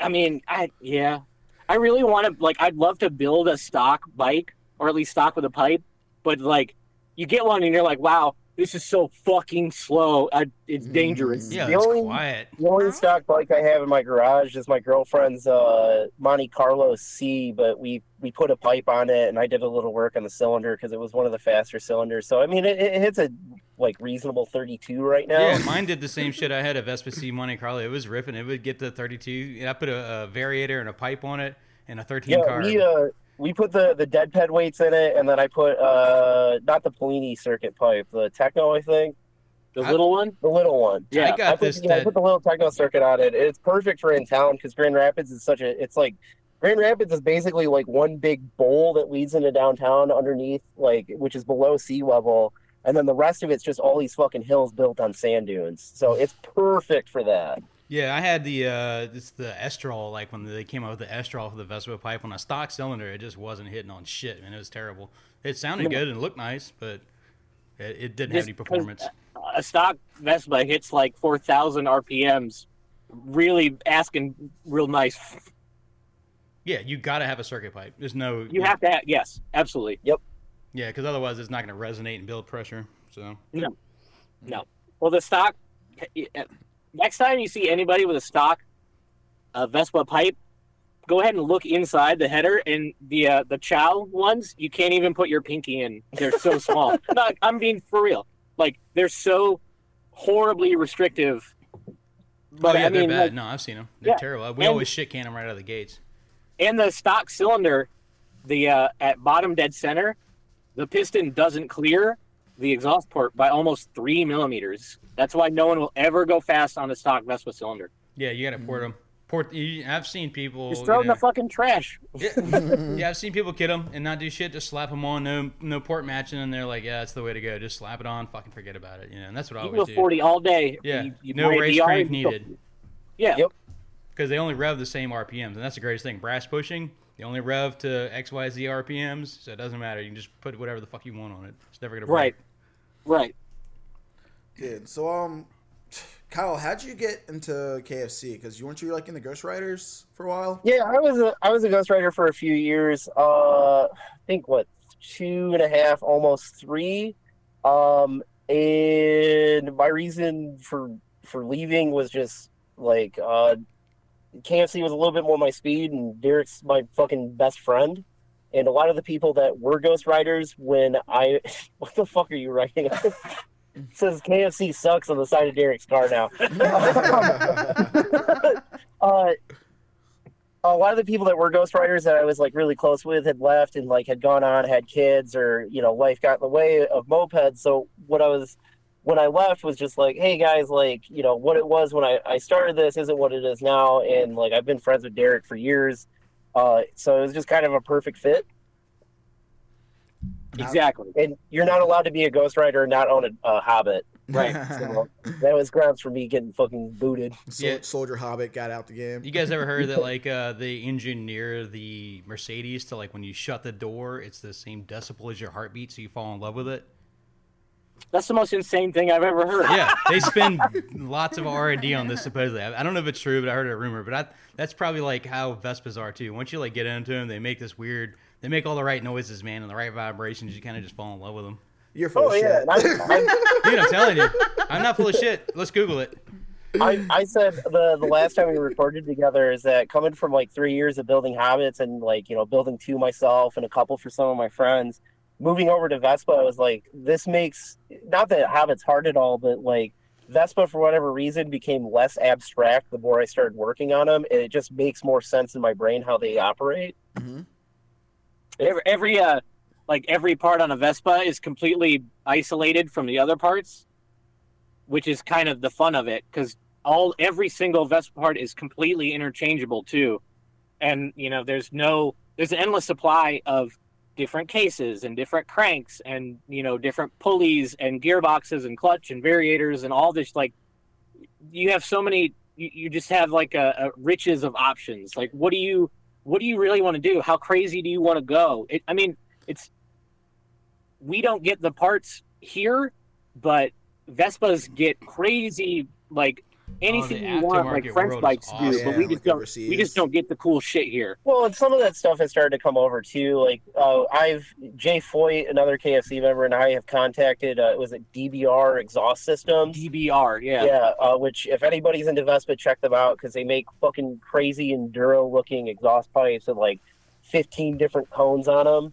I mean, I yeah, I really want to like. I'd love to build a stock bike, or at least stock with a pipe. But like, you get one and you're like, wow, this is so fucking slow. I, it's dangerous. Yeah, The it's only- quiet. The only stock bike I have in my garage is my girlfriend's uh, Monte Carlo C, but we we put a pipe on it, and I did a little work on the cylinder because it was one of the faster cylinders. So I mean, it, it hits a like reasonable 32 right now. Yeah, mine did the same shit. I had a Vespa C Monte Carlo. It was ripping. It would get to 32. And I put a, a variator and a pipe on it and a 13 Yeah, car. we uh we put the the dead ped weights in it, and then I put uh not the Polini circuit pipe, the Techno, I think, The I- little one. the little one. Yeah, I got I put, this. yeah, I put the little Techno circuit on it. It's perfect for in town because Grand Rapids is such a. It's like Grand Rapids is basically like one big bowl that leads into downtown underneath, like which is below sea level, and then the rest of it's just all these fucking hills built on sand dunes. So it's perfect for that. Yeah, I had the uh, it's the Estrol like when they came out with the Estrol for the Vespa pipe on a stock cylinder, it just wasn't hitting on shit, man. It was terrible. It sounded good and looked nice, but it, it didn't have any performance. A stock Vespa hits like 4,000 RPMs, really asking real nice. Yeah, you got to have a circuit pipe. There's no You have to have, yes, absolutely. Yep. yeah, because otherwise it's not going to resonate and build pressure. So No. No. Well, the stock, next time you see anybody with a stock uh, Vespa pipe, go ahead and look inside the header and the uh, the Ciao ones. You can't even put your pinky in; they're so small. no, I'm being for real. Like they're so horribly restrictive. But oh yeah, I they're mean, bad. like, no, I've seen them. They're yeah, terrible. We and- always shit can them right out of the gates. and the stock cylinder, the uh, at bottom dead center, the piston doesn't clear the exhaust port by almost three millimeters. That's why no one will ever go fast on a stock Vespa cylinder. Yeah, you got to port them. Port. You, I've seen people. Just throw it you in the fucking trash. yeah, I've seen people kid them and not do shit. Just slap them on, no no port matching, and they're like, yeah, that's the way to go. Just slap it on, fucking forget about it. You know, and that's what I You always go do. 40 all day. Yeah, You, you no buy a race DR, crank needed. Yeah. Yep. Because they only rev the same RPMs, and that's the greatest thing. Brass pushing, they only rev to X, Y, Z RPMs, so it doesn't matter. You can just put whatever the fuck you want on it. It's never gonna break. Right. Right. Dude, so um, Kyle, how'd you get into KFC? Because you weren't you like in the Ghost Riders for a while? Yeah, I was a I was a Ghost Rider for a few years. Uh, I think what two and a half, almost three. Um, and my reason for for leaving was just like uh, KFC was a little bit more my speed, and Derek's my fucking best friend. And a lot of the people that were Ghost Riders, when I, what the fuck are you writing? It says KFC sucks on the side of Derek's car now. uh, a lot of the people that were Ghost Riders that I was like really close with had left and like had gone on, had kids, or you know, life got in the way of mopeds. So what I was when I left was just like, hey guys, like you know what it was when I, I started this isn't what it is now, and like I've been friends with Derek for years, uh, so it was just kind of a perfect fit. Exactly. And you're not allowed to be a Ghost Rider and not own a, a Hobbit. Right. So that was grounds for me getting fucking booted. Sol- Yeah. Soldier Hobbit got out the game. You guys ever heard that like uh, they engineer the Mercedes to like when you shut the door, it's the same decibel as your heartbeat, so you fall in love with it? That's the most insane thing I've ever heard. Yeah, they spend lots of R and D on this supposedly. I I don't know if it's true, but I heard a rumor. But I, that's probably like how Vespas are too. Once you like get into them, they make this weird. They make all the right noises, man, and the right vibrations. You kind of just fall in love with them. You're full Oh of yeah, shit. and I, I, Dude, I'm telling you, I'm not full of shit. Let's Google it. I, I said the the last time we recorded together is that coming from like three years of building Hobbits and like you know building two myself and a couple for some of my friends, moving over to Vespa, I was like, this makes not that Hobbits hard at all, but like Vespa for whatever reason became less abstract the more I started working on them, and it just makes more sense in my brain how they operate. Every, every uh, like every part on a Vespa is completely isolated from the other parts, which is kind of the fun of it because all every single Vespa part is completely interchangeable too, and you know there's no there's an endless supply of different cases and different cranks and you know different pulleys and gearboxes and clutch and variators and all this like you have so many you, you just have like a, a riches of options. Like what do you what do you really want to do? How crazy do you want to go? It, i mean it's we don't get the parts here but vespas get crazy like anything the you want like French world is bikes do awesome. but we just like don't overseas. we just don't get the cool shit here Well, and some of that stuff has started to come over too. Like uh, I've Jay Foyt, another KFC member, and I have contacted. Uh, was it DBR exhaust systems? dbr yeah Yeah, uh, which if anybody's into Vespa, check them out because they make fucking crazy enduro looking exhaust pipes with like 15 different cones on them,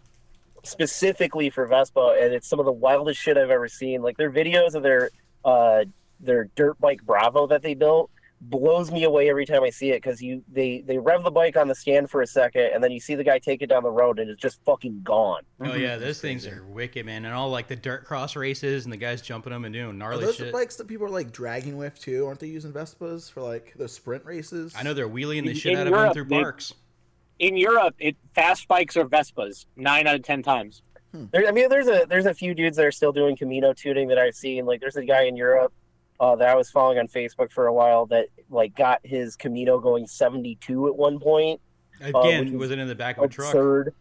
specifically for Vespa, and it's some of the wildest shit I've ever seen. Like their videos of their uh, their dirt bike Bravo that they built blows me away every time I see it because you they they rev the bike on the stand for a second and then you see the guy take it down the road and it's just fucking gone. Oh mm-hmm. yeah, those things are wicked, man, and all like the dirt cross races and the guys jumping them and doing Are gnarly those shit. the bikes that people are like dragging with too? Aren't they using Vespas for like those sprint races? I know they're wheeling the In- shit in out of them Europe, through they- parks. in europe it fast bikes are vespas nine out of ten times hmm. There, I mean, there's a there's a few dudes that are still doing Camino tuning that I've seen. Like, there's a guy in Europe. Uh, that I was following on Facebook for a while that like got his Camino going 72 at one point. Again, which is was it in the back of a truck? Absurd.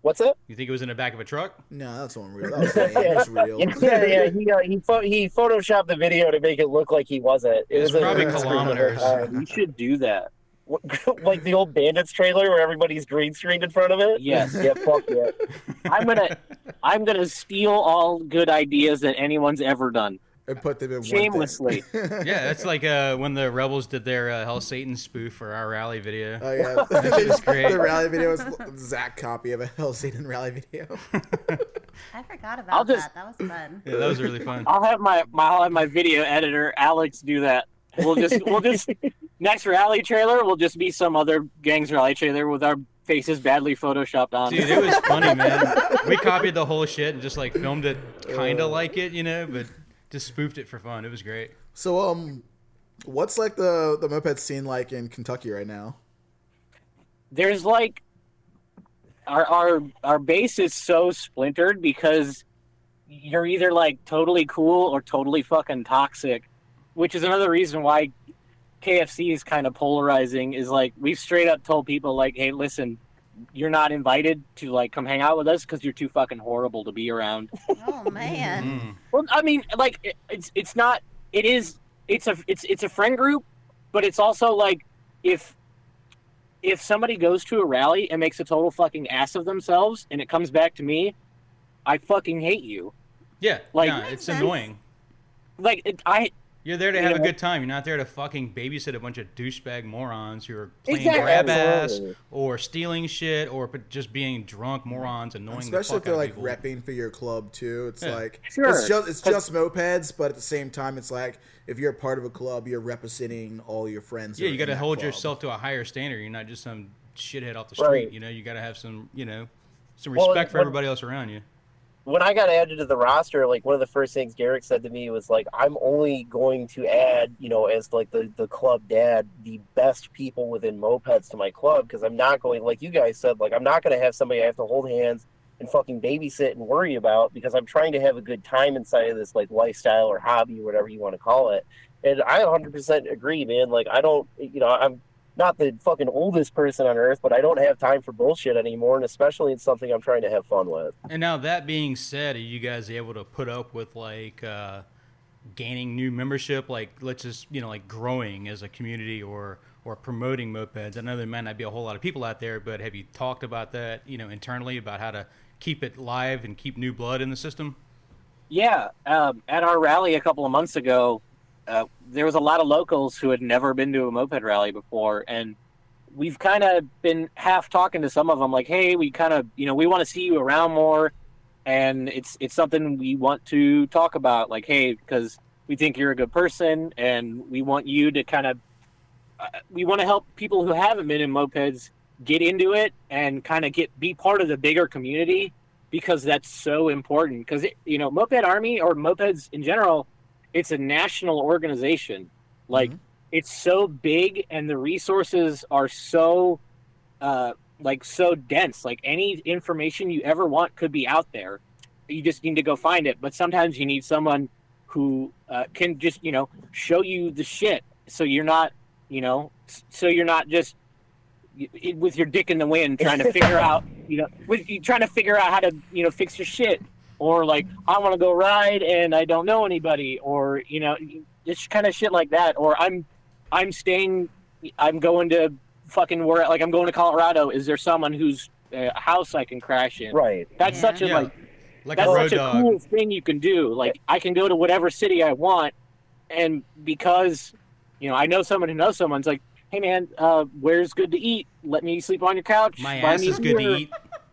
What's up? You think it was in the back of a truck? No, that's one real. That was, fake. It real. Yeah, yeah. He uh, he pho- he photoshopped the video to make it look like he wasn't. It It's was a- probably it was kilometers. Uh, you should do that. Like the old Bandits trailer where everybody's green screened in front of it. Yes. yeah. Fuck yeah. I'm gonna I'm gonna steal all good ideas that anyone's ever done. And put them in one Shamelessly. thing. Yeah, that's like uh, when the rebels did their uh, Hell Satan spoof for our rally video. Oh yeah, That shit is great. The rally video was Zach copy of a Hell Satan rally video. I forgot about I'll just- that. That was fun. Yeah, that was really fun. I'll have my, my I'll have my video editor Alex do that. We'll just we'll just next rally trailer will just be some other gangs rally trailer with our faces badly photoshopped on. Dude, it was funny, man. We copied the whole shit and just like filmed it kind of like it, you know, but just spoofed it for fun. It was great. So um, what's like the the moped scene like in Kentucky right now? there's like our our our base is so splintered because you're either like totally cool or totally fucking toxic, which is another reason why KFC is kind of polarizing. Is like we've straight up told people like, hey, listen, you're not invited to like come hang out with us because you're too fucking horrible to be around. Oh man. Mm. Well, I mean, like it, it's it's not. It is. It's a it's it's a friend group, but it's also like if if somebody goes to a rally and makes a total fucking ass of themselves, and it comes back to me, I fucking hate you. Yeah, Like- nah, it's sense. annoying. Like it, I You're there to You have a good time. You're not there to fucking babysit a bunch of douchebag morons who are playing Exactly. grab ass Absolutely. or stealing shit or just being drunk morons, annoying Especially the if they're out like people. repping for your club too. It's Yeah. like Sure. it's just it's 'Cause- just mopeds, but at the same time, it's like if you're a part of a club, you're representing all your friends. Yeah, you got to hold club. yourself to a higher standard. You're not just some shithead off the Right. street. You know, you got to have some, you know, some Well, respect for when- everybody else around you. When I got added to the roster, like one of the first things Garrick said to me was like, "I'm only going to add, you know, as like the the club dad, the best people within mopeds to my club because I'm not going like you guys said, like I'm not going to have somebody I have to hold hands and fucking babysit and worry about because I'm trying to have a good time inside of this like lifestyle or hobby or whatever you want to call it." And I 100% agree, man. Like I don't, you know, I'm not the fucking oldest person on earth, but I don't have time for bullshit anymore, and especially it's something I'm trying to have fun with. And now that being said, are you guys able to put up with like uh, gaining new membership? Like, let's just you know, like growing as a community or or promoting mopeds. I know there might not be a whole lot of people out there, but have you talked about that, you know, internally about how to keep it live and keep new blood in the system? Yeah, um, at our rally a couple of months ago, uh, there was a lot of locals who had never been to a moped rally before, and we've kind of been half talking to some of them, like, "Hey, we kind of, you know, we want to see you around more, and it's it's something we want to talk about, like, hey, because we think you're a good person, and we want you to kind of, uh, we want to help people who haven't been in mopeds get into it and kind of get be part of the bigger community." because that's so important. Because you know, Moped Army or mopeds in general, it's a national organization. Like Mhm. it's so big, and the resources are so, uh, like so dense. Like any information you ever want could be out there. You just need to go find it. But sometimes you need someone who uh, can just you know show you the shit, so you're not you know, so you're not just with your dick in the wind trying to figure out you know with you trying to figure out how to you know fix your shit or like i want to go ride and i don't know anybody or you know just kind of shit like that or i'm i'm staying i'm going to fucking where like i'm going to colorado is there someone whose uh, house i can crash in Right. that's Yeah. such a Yeah. like Like that's a road such dog. a cool thing you can do. Like I can go to whatever city I want, and because you know I know someone who knows someone's like, hey man, uh, where's good to eat? Let me sleep on your couch. My Buy ass is good to eat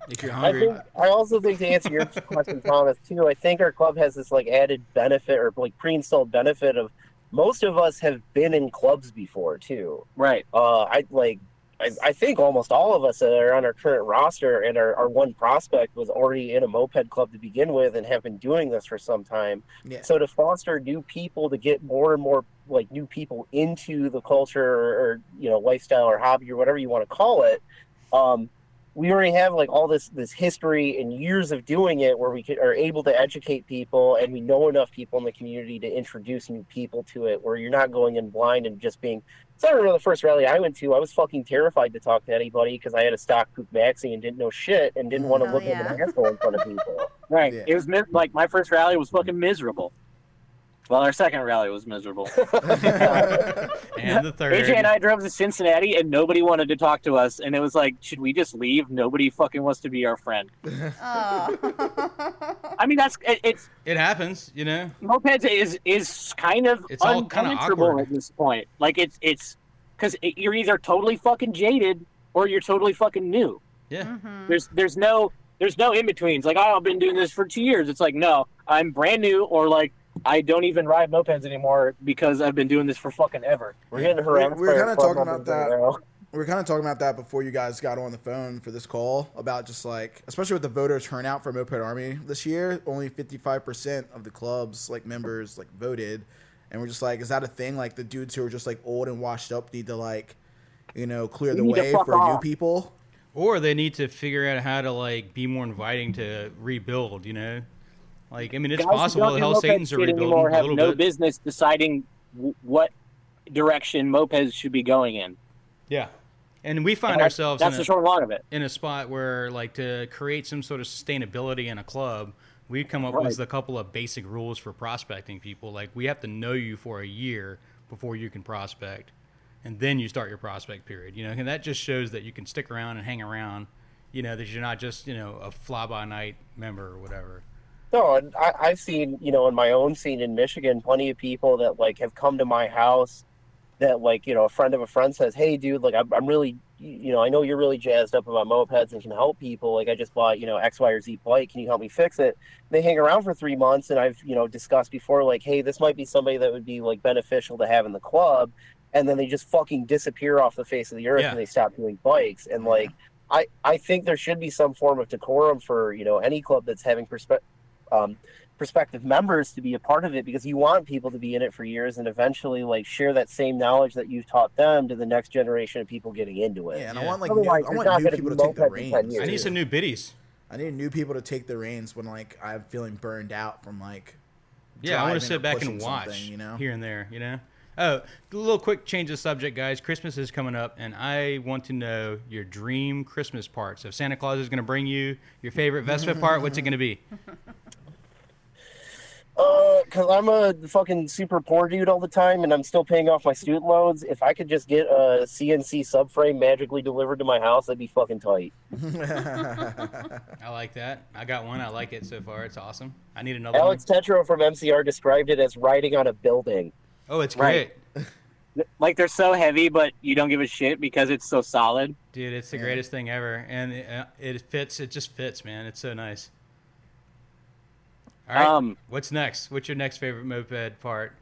if you're I think I also think to answer your question, Thomas, too. I think our club has this like added benefit or like pre-installed benefit of most of us have been in clubs before too. Right. Uh, I like. I, I think almost all of us that are on our current roster and our, our one prospect was already in a moped club to begin with and have been doing this for some time. Yeah. So to foster new people, to get more and more like new people into the culture or, or you know lifestyle or hobby or whatever you want to call it, um, we already have like all this this history and years of doing it where we could, are able to educate people and we know enough people in the community to introduce new people to it where you're not going in blind and just being so I remember the first rally I went to, I was fucking terrified to talk to anybody because I had a stock Puch Maxi and didn't know shit and didn't want to Oh, look yeah. at an asshole in front of people. Right. Yeah. It was like my first rally was fucking miserable. Well, our second rally was miserable. And the third. AJ and I drove to Cincinnati, and nobody wanted to talk to us. And it was like, should we just leave? Nobody fucking wants to be our friend. Oh. I mean, that's it, it's It happens, you know. mopeds is is kind of It's all kinda awkward. at this point. Like it's it's because you're either totally fucking jaded or you're totally fucking new. Yeah. Mhm. There's there's no there's no in betweens. Like oh, I've been doing this for two years. It's like no, I'm brand new, or like I don't even ride mopeds anymore because I've been doing this for fucking ever. We're getting harassed. We- we were by our kinda talking about that. now. we were kind of talking about that before you guys got on the phone for this call about just like, especially with the voter turnout for Moped Army this year, only 55% of the club's like members like voted. And we're just like, is that a thing? Like the dudes who are just like old and washed up need to like, you know, clear the way fuck for new people. Or they need to figure out how to like be more inviting to rebuild. You know, like I mean, it's Guys possible the Hell Satan's are rebuilding anymore a have no bit. business deciding w- what direction mopeds should be going in. Yeah, and we find And ourselves That's in the a, short and long of it. in a spot where like to create some sort of sustainability in a club we come up Right. with a couple of basic rules for prospecting people like we have to know you for a year before you can prospect and then you start your prospect period you know and that just shows that you can stick around and hang around you know that you're not just you know a fly by night member or whatever No, and I, I've seen, you know, in my own scene in Michigan, plenty of people that like have come to my house that like, you know, a friend of a friend says, Hey dude, like I'm, I'm really, you know, I know you're really jazzed up about mopeds and can help people. Like I just bought, you know, X, Y, or Z bike. Can you help me fix it? They hang around for three months and I've, you know, discussed before, like, Hey, this might be somebody that would be like beneficial to have in the club. And then they just fucking disappear off the face of the earth Yeah. and they stop doing bikes. And like, I, I think there should be some form of decorum for, you know, any club that's having perspective um, prospective members to be a part of it because you want people to be in it for years and eventually like share that same knowledge that you've taught them to the next generation of people getting into it. Yeah, and I want like new, I want new gonna people to take the mopeds in 10 reins. i need too. some new biddies I need new people to take the reins when like I'm feeling burned out from like Yeah, I want to sit back and watch you know? here and there. You know. Oh, a little quick change of subject, guys. Christmas is coming up, and I want to know your dream Christmas part. So, if Santa Claus is going to bring you your favorite Vespa part, what's it going to be? Uh, cause I'm a fucking super poor dude all the time and I'm still paying off my student loans. If I could just get a CNC subframe magically delivered to my house, that'd be fucking tight. I like that. I got one. I like it so far. It's awesome. I need another Alex one. Tetro from MCR described it as riding on a building. Oh, it's Right. great, Like they're so heavy, but you don't give a shit because it's so solid. dude. It's the greatest thing ever, and it, uh, it fits. It just fits, man. It's so nice. All right. Um, what's next? What's your next favorite moped part?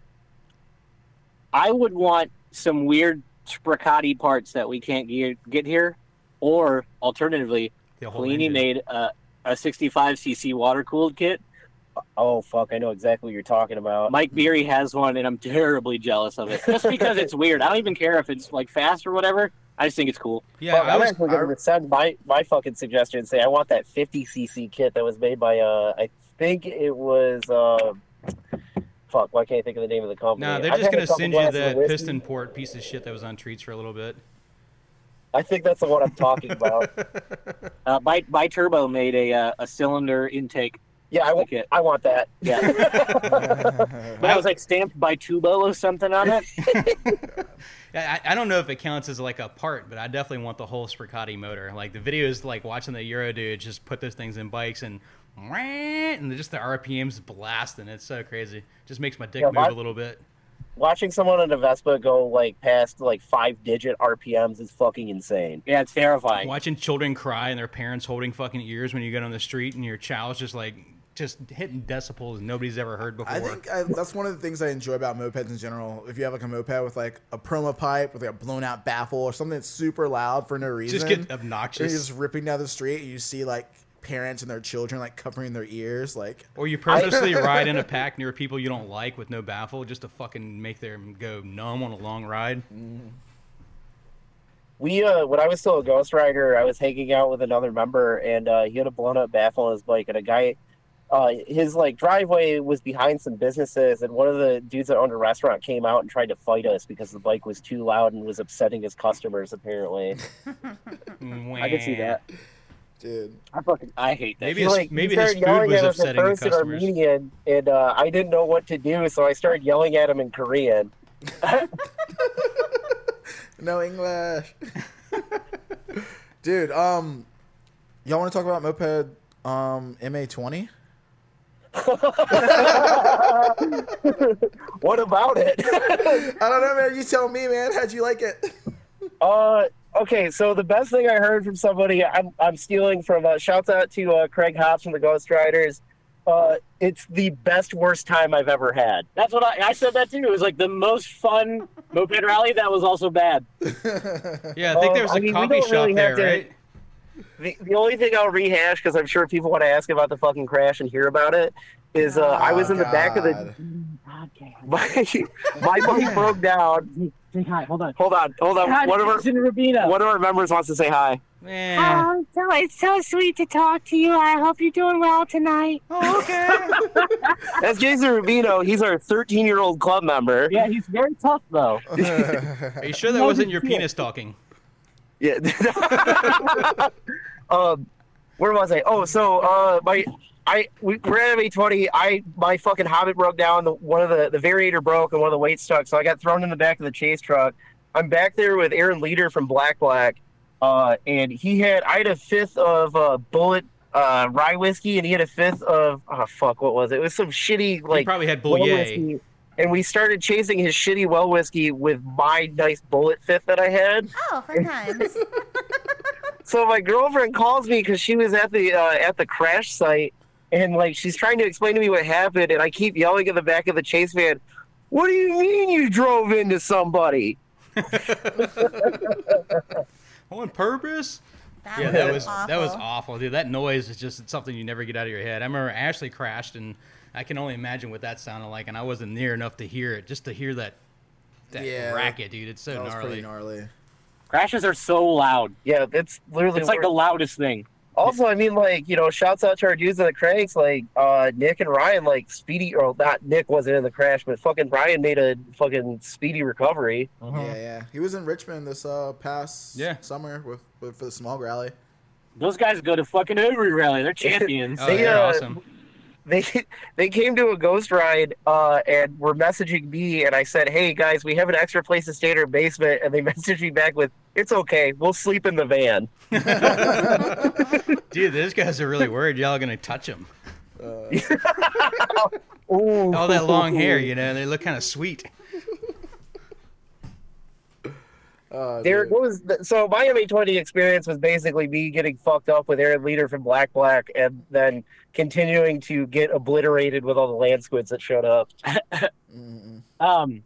I would want some weird Spricati parts that we can't get, get here, or alternatively, The whole Polini made a, a 65cc water cooled kit. Oh fuck, I know exactly what you're talking about. Mike Beery has one, and I'm terribly jealous of it. Just because it's weird. I don't even care if it's like fast or whatever. I just think it's cool. Yeah, Fuck, I I'm was. actually going to rescind my, my fucking suggestion and say I want that 50cc kit that was made by, uh, I think it was, uh, fuck, why can't I think of the name of the company? No, they're just gonna send you glasses of that piston port piece of shit that was on treats for a little bit. I think that's the one I'm talking about. Uh, Bi Turbo made a uh, a cylinder intake. Yeah, I want, kit. I want that. Yeah, but that was like stamped by Tubo or something on it. I, I don't know if it counts as like a part, but I definitely want the whole Spricati motor. Like the videos, like watching the Euro dude just put those things in bikes and and just the RPMs blasting. It's so crazy. Just makes my dick Yeah, move my- a little bit. Watching someone on a Vespa go like past like five digit RPMs is fucking insane. Yeah, it's terrifying. Watching children cry and their parents holding fucking ears when you get on the street and your child's just like just hitting decibels nobody's ever heard before. I think I, that's one of the things I enjoy about mopeds in general. If you have like a moped with like a promo pipe with like a blown out baffle or something that's super loud for no reason, just get and you're obnoxious. just ripping down the street. And you see like parents and their children like covering their ears, like Or you purposely ride in a pack near people you don't like with no baffle just to fucking make them go numb on a long ride. we uh when I was still a Ghost Rider, I was hanging out with another member, and uh, he had a blown up baffle on his bike, and a guy, uh, his like driveway was behind some businesses, and one of the dudes that owned a restaurant came out and tried to fight us because the bike was too loud and was upsetting his customers. Apparently, I can see that. Dude. I fucking I hate that. Maybe his, like, maybe his started food yelling was at us upsetting the first in. Armenian, and uh, I didn't know what to do, so I started yelling at him in Korean. No English. Dude, um, y'all want to talk about moped um MA20? What about it? I don't know, man. You tell me, man. How'd you like it? Uh, okay, so the best thing I heard from somebody, I'm, I'm stealing from, uh, shouts out to uh, Craig Hobbs from the Ghost Riders. Uh, it's the best, worst time I've ever had. That's what I, I said that too. It was like the most fun moped rally that was also bad. Yeah, I think Um, there was I a mean, coffee shop really there, to- right? The, the only thing I'll rehash, because I'm sure people want to ask about the fucking crash and hear about it, is uh, I was Oh, in the back of the. God. My, my bike broke down. Say hi. Hold on. Hold on, hold on. Hi, One of our, one of our members wants to say hi. Yeah. Oh, so it's so sweet to talk to you. I hope you're doing well tonight. Oh, okay. That's Jason Rubino. He's our 13 year old club member. Yeah, he's very tough though. Are you sure that No wasn't your deal. penis talking? Yeah. um, where was I? Oh, so uh, my I we, we're at a 20 I my fucking Hobbit broke down. The, one of the the variator broke and one of the weights stuck. So I got thrown in the back of the chase truck. I'm back there with Aaron Leader from Black Black, uh, and he had I had a fifth of uh, Bulleit uh, rye whiskey, and he had a fifth of oh fuck, what was it? It was some shitty like He like probably had well Bulleit. whiskey. And we started chasing his shitty well whiskey with my nice Bulleit fifth that I had. Oh, fun times. So my girlfriend calls me because she was at the uh, at the crash site, and like she's trying to explain to me what happened, and I keep yelling in the back of the chase van, "What do you mean you drove into somebody?" On purpose? That Yeah, was that was awful. that was awful, dude. That noise is just something you never get out of your head. I remember Ashley crashed, and I can only imagine what that sounded like, and I wasn't near enough to hear it. Just to hear that that Yeah, racket, dude. It's so That was gnarly. pretty gnarly. Crashes are so loud. Yeah, it's literally. It's like the loudest thing. Also, I mean, like you know, shouts out to our dudes in the cranks, like uh, Nick and Ryan, like speedy or not. Nick wasn't in the crash, but fucking Ryan made a fucking speedy recovery. Yeah, yeah. He was in Richmond this uh past Yeah. summer with, with for the small rally. Those guys go to fucking every rally. They're champions. Oh, They, they're uh, awesome. They they came to a ghost ride uh, and were messaging me and I said, "Hey guys, we have an extra place to stay in our basement." And they messaged me back with, "It's okay, we'll sleep in the van." Dude, those guys are really worried y'all are gonna touch them. Ooh. All that long hair, you know, they look kind of sweet. Uh, There dude. goes. The, so my MA20 experience was basically me getting fucked up with Aaron Leader from Black Black, and then continuing to get obliterated with all the land squids that showed up. Um,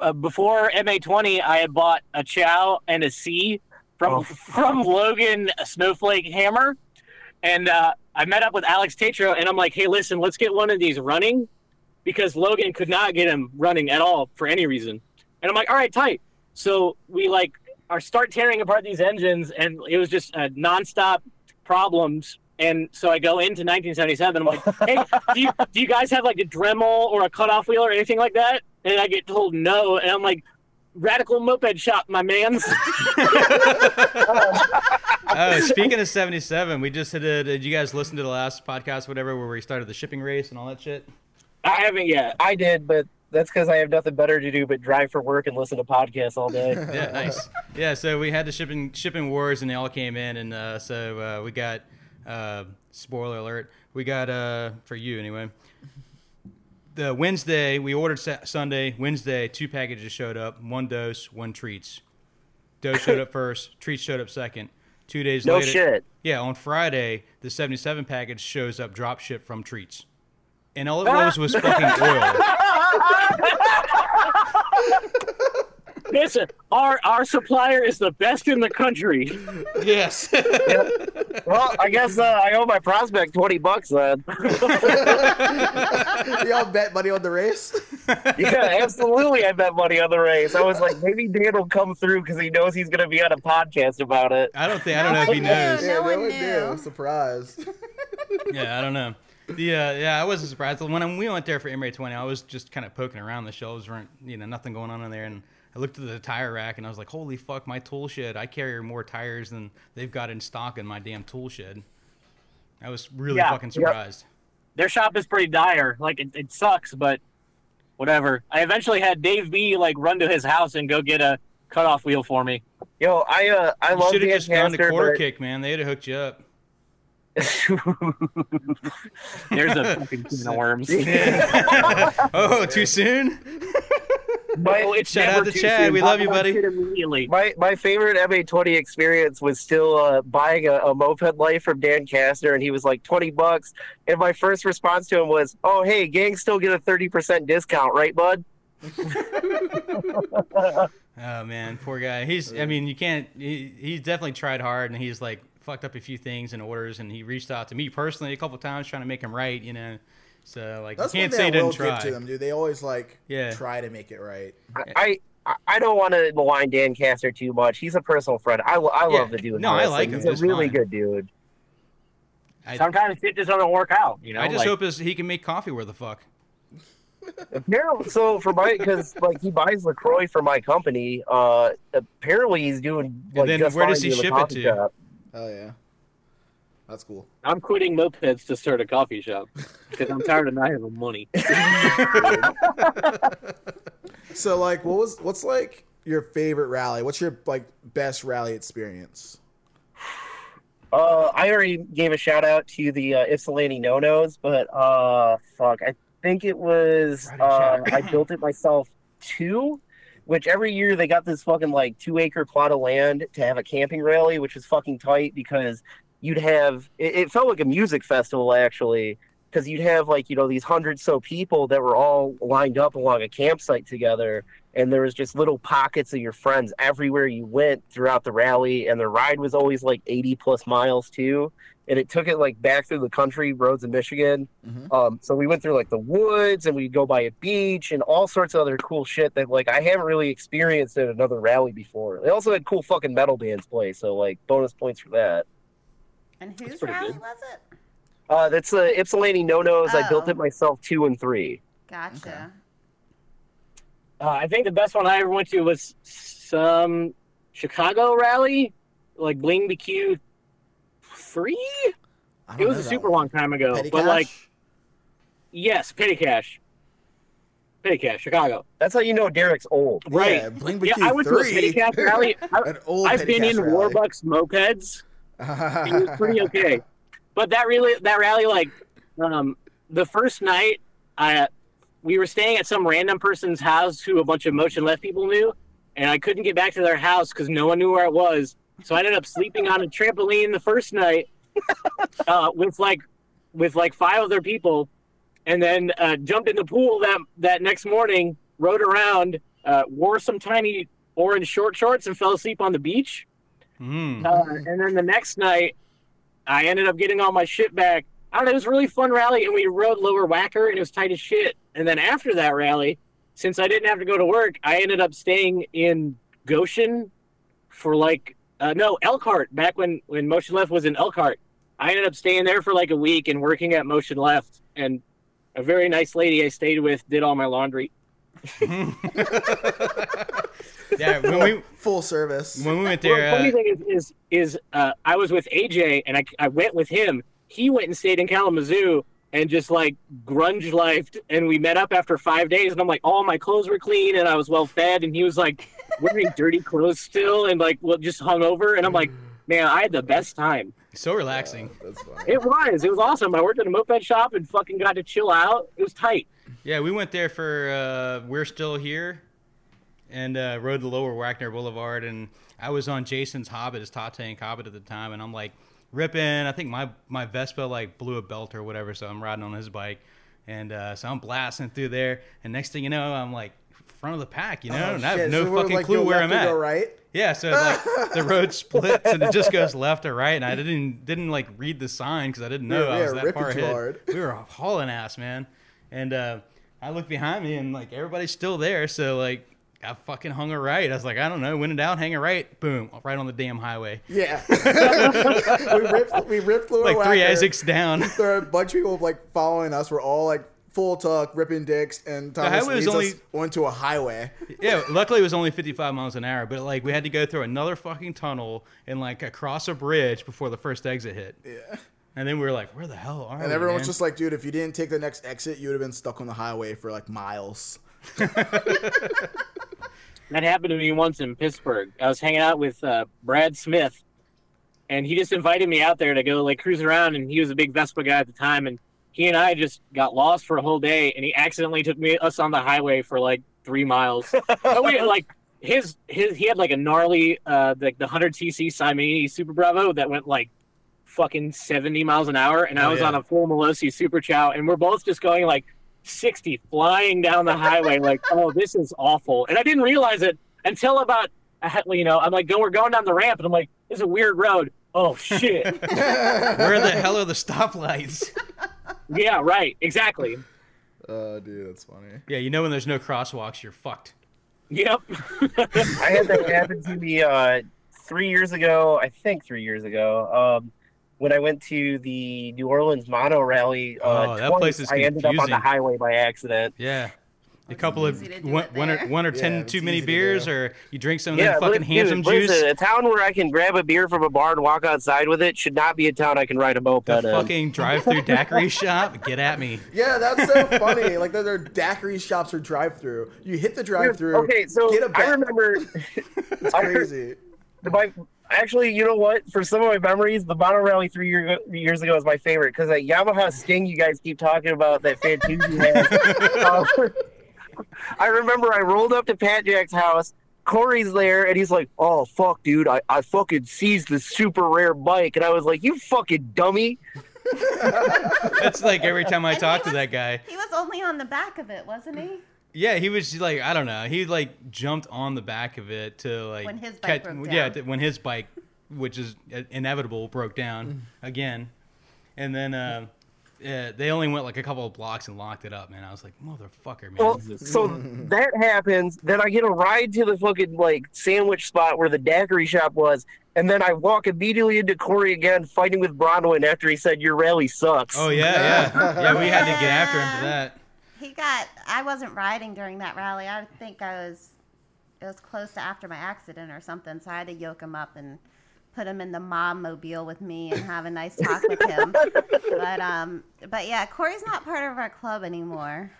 uh, before MA20, I had bought a Ciao and a C from Oh. from Logan Snowflake Hammer, and uh, I met up with Alex Tatro, and I'm like, "Hey, listen, let's get one of these running," because Logan could not get him running at all for any reason. And I'm like, "All right, tight." So we like are start tearing apart these engines, and it was just uh, nonstop problems. And so I go into 1977. I'm like, "Hey, do you do you guys have like a Dremel or a cutoff wheel or anything like that?" And I get told no, and I'm like, "Radical moped shop, my man's." Oh, speaking of 77, we just did. A, did you guys listen to the last podcast, whatever, where we started the shipping race and all that shit? I haven't yet. I did, but that's because I have nothing better to do but drive for work and listen to podcasts all day. Yeah, nice. Yeah, so we had the shipping shipping wars, and they all came in, and uh, so uh, we got. Uh, spoiler alert. We got uh, for you anyway. The Wednesday we ordered sa- Sunday. Wednesday, two packages showed up. One dose, one treats. Dose showed up first. Treats showed up second. Two days No later. shit. Yeah, on Friday, the 77 package shows up drop ship from Treats. And all it was was fucking oil. Listen, our our supplier is the best in the country. Yes. Well, I guess uh, I owe my prospect twenty bucks then. Y'all bet money on the race? yeah, absolutely. I bet money on the race. I was like, maybe Dan will come through because he knows he's going to be on a podcast about it. I don't think I don't know if he No knows. Yeah, No they one would knew. do. Surprise. Yeah, I don't know. The uh, yeah, I wasn't surprised when I, we went there for MA20. I was just kind of poking around. The shelves weren't you know nothing going on in there, and I looked at the tire rack and I was like, holy fuck, my tool shed. I carry more tires than they've got in stock in my damn tool shed. I was really Yeah, fucking yep. surprised. Their shop is pretty dire. Like, it, it sucks, but whatever. I eventually had Dave B, like, run to his house and go get a cutoff wheel for me. Yo, I uh, I You love should have just gone to Caster, quarter but- kick, man. They'd have hooked you up. There's a fucking can of worms. oh, too soon? But it's Shout out to Chad. soon. We love you, buddy. Immediately. My my favorite MA20 experience was still uh, buying a, a moped life from Dan Kastner, and he was like twenty bucks. And my first response to him was, "Oh, hey, gang, still get a thirty percent discount, right, bud?" Oh man, poor guy. He's. I mean, you can't. He, he's definitely tried hard, and he's like fucked up a few things in orders, and he reached out to me personally a couple times trying to make him right. You know, so like That's you can't say I didn't try. to them, dude. They always like Yeah. try to make it right. I I, I don't want to malign Dan Castner too much. He's a personal friend. I, I Yeah. love the dude. No, I like him He's a really fine. good dude. I, Sometimes shit just doesn't work out. You know, I just like, hope his, he can make coffee. Where the fuck? Apparently, so for my because like he buys Lacroix for my company. Uh, apparently he's doing like then just where does he ship it to? shop. Oh yeah, that's cool. I'm quitting mopeds to start a coffee shop because I'm tired of not having money. So like, what was what's like your favorite rally? What's your like best rally experience? Uh, I already gave a shout out to the uh, Ypsilanti No Nos, but uh, fuck, I think it was uh. I built it myself two, which every year they got this fucking like two acre plot of land to have a camping rally, which was fucking tight because you'd have it, it felt like a music festival actually because you'd have like you know these hundred so people that were all lined up along a campsite together and there was just little pockets of your friends everywhere you went throughout the rally and the ride was always like 80 plus miles too and it took it like back through the country roads in michigan Mhm. um, so we went through like the woods and we'd go by a beach and all sorts of other cool shit that like i haven't really experienced at another rally before they also had cool fucking metal bands play so like bonus points for that And whose pretty rally good. was it? uh, that's the ypsilanti no-nos i built Oh. it myself two and three Gotcha. Uh, I think the best one I ever went to was some Chicago rally, like Bling BQ three. I It was a super one. long time ago, Petty but Cash? like yes, Petty Cash, Petty Cash, Chicago. that's how you know derek's old Right. Yeah, Bling Yeah, I went to a three. Petty Cash rally. I, old I've Petty been Cash in rally. Warbucks mopeds. it was pretty okay. But that really that rally like um the first night I we were staying at some random person's house who a bunch of motion left people knew and I couldn't get back to their house cuz no one knew where it was. So I ended up sleeping on a trampoline the first night uh, with like with like five other people and then uh, jumped in the pool that that next morning, rode around, uh, wore some tiny orange short shorts and fell asleep on the beach. Mm. Uh, and then the next night, I ended up getting all my shit back. I don't know, it was a really fun rally, and we rode Lower Wacker, and it was tight as shit. And then after that rally, since I didn't have to go to work, I ended up staying in Goshen for like, uh, no, Elkhart, back when, when Motion Left was in Elkhart. I ended up staying there for like a week and working at Motion Left, and a very nice lady I stayed with did all my laundry. yeah, when we Full service. when we went Well, there, the funny uh, thing is, is, is uh, I was with AJ and I, I went with him. He went and stayed in Kalamazoo and just like grunge lifed. And we met up after five days. And I'm like, all my clothes were clean and I was well fed. And he was like wearing dirty clothes still and like well, just hung over. And I'm like, man, I had the best time. so relaxing. That's funny. It was. It was awesome. I worked at a moped shop and fucking got to chill out. It was tight. Yeah, we went there for uh, We're Still Here and uh, rode the lower Wagner Boulevard. And I was on Jason's Hobbit, his top tank Hobbit at the time. And I'm like ripping. I think my, my Vespa like blew a belt or whatever. So I'm riding on his bike. And uh, so I'm blasting through there. And next thing you know, I'm like front of the pack, you know? Oh, and I have no So fucking like, clue where I'm at. Right. Yeah, so like the road splits and it just goes left or right, and I didn't didn't like read the sign because I didn't know Yeah, I was yeah, that ripping far ahead. hard. We were hauling ass, man, and uh, I look behind me and like everybody's still there. So like I fucking hung a right. I was like, I don't know, when in doubt, hang a right. Boom, right on the damn highway. Yeah. we ripped we ripped a Like three. Isaacs down. There are a bunch of people like following us. We're all like full tuck, ripping dicks, and Thomas highway was leads only- us onto a highway. yeah, luckily it was only 55 miles an hour, but like we had to go through another fucking tunnel and like across a bridge before the first exit hit. Yeah. And then we were like, where the hell are we? And everyone's man? just like, dude, if you didn't take the next exit, you would have been stuck on the highway for like miles. That happened to me once in Pittsburgh. I was hanging out with uh, Brad Smith, and he just invited me out there to go like cruise around. And he was a big Vespa guy at the time, and he and I just got lost for a whole day. And he accidentally took me us on the highway for like three miles. oh, wait, like his his he had like a gnarly uh like the hundred cc Simini Super Bravo that went like fucking seventy miles an hour, and I Oh, was yeah. on a full Malossi Super Ciao, and we're both just going like. 60 flying down the highway like oh this is awful and i didn't realize it until about you know i'm like go we're going down the ramp and i'm like this is a weird road oh shit where the hell are the stoplights? yeah right exactly Oh, dude, that's funny. yeah, you know when there's no crosswalks, you're fucked. yep I had that happen to me uh, three years ago. I think three years ago. Um, when I went to the New Orleans Mono Rally, uh, Oh, that twice, place is I ended up on the highway by accident. Yeah. A couple of easy to do one, one or there. one or Yeah, ten it's too many easy to beers, or you drink some of Yeah, that fucking li- handsome dude, juice. listen, a town where I can grab a beer from a bar and walk outside with it should not be a town I can ride a moped the in. fucking drive-through daiquiri shop. Get at me. Yeah, that's so funny. Like, there are daiquiri shops or drive-through. You hit the drive-through. Okay, so get a I ba- remember It's I heard- crazy. my actually, you know what? For some of my memories, the Mono Rally three year, years ago was my favorite because that Yamaha Sting you guys keep talking about that Fantuzzi has. uh, I remember I rolled up to Pat Jack's house. Corey's there, and he's like, "Oh fuck, dude! I, I fucking seized the super rare bike," and I was like, "You fucking dummy!" That's like every time I And talk he to that guy. He was only on the back of it, wasn't he? Yeah, he was like I don't know. He like jumped on the back of it to like When his bike catch- broke Yeah, down. to- when his bike, which is uh, inevitable, broke Mm. down again, and then uh, uh, they only went like a couple of blocks and locked it up. Man, I was like, motherfucker, man. Well, so that happens. Then I get a ride to the fucking like sandwich spot where the daiquiri shop was, and then I walk immediately into Corey again, fighting with Bronwyn after he said your rally sucks. oh yeah, yeah, yeah. We had to get after him for that. He got. I wasn't riding during that rally. I think I was. It was close to after my accident or something, so I had to yoke him up and put him in the mom mobile with me and have a nice talk with him. but um, but yeah, Corey's not part of our club anymore.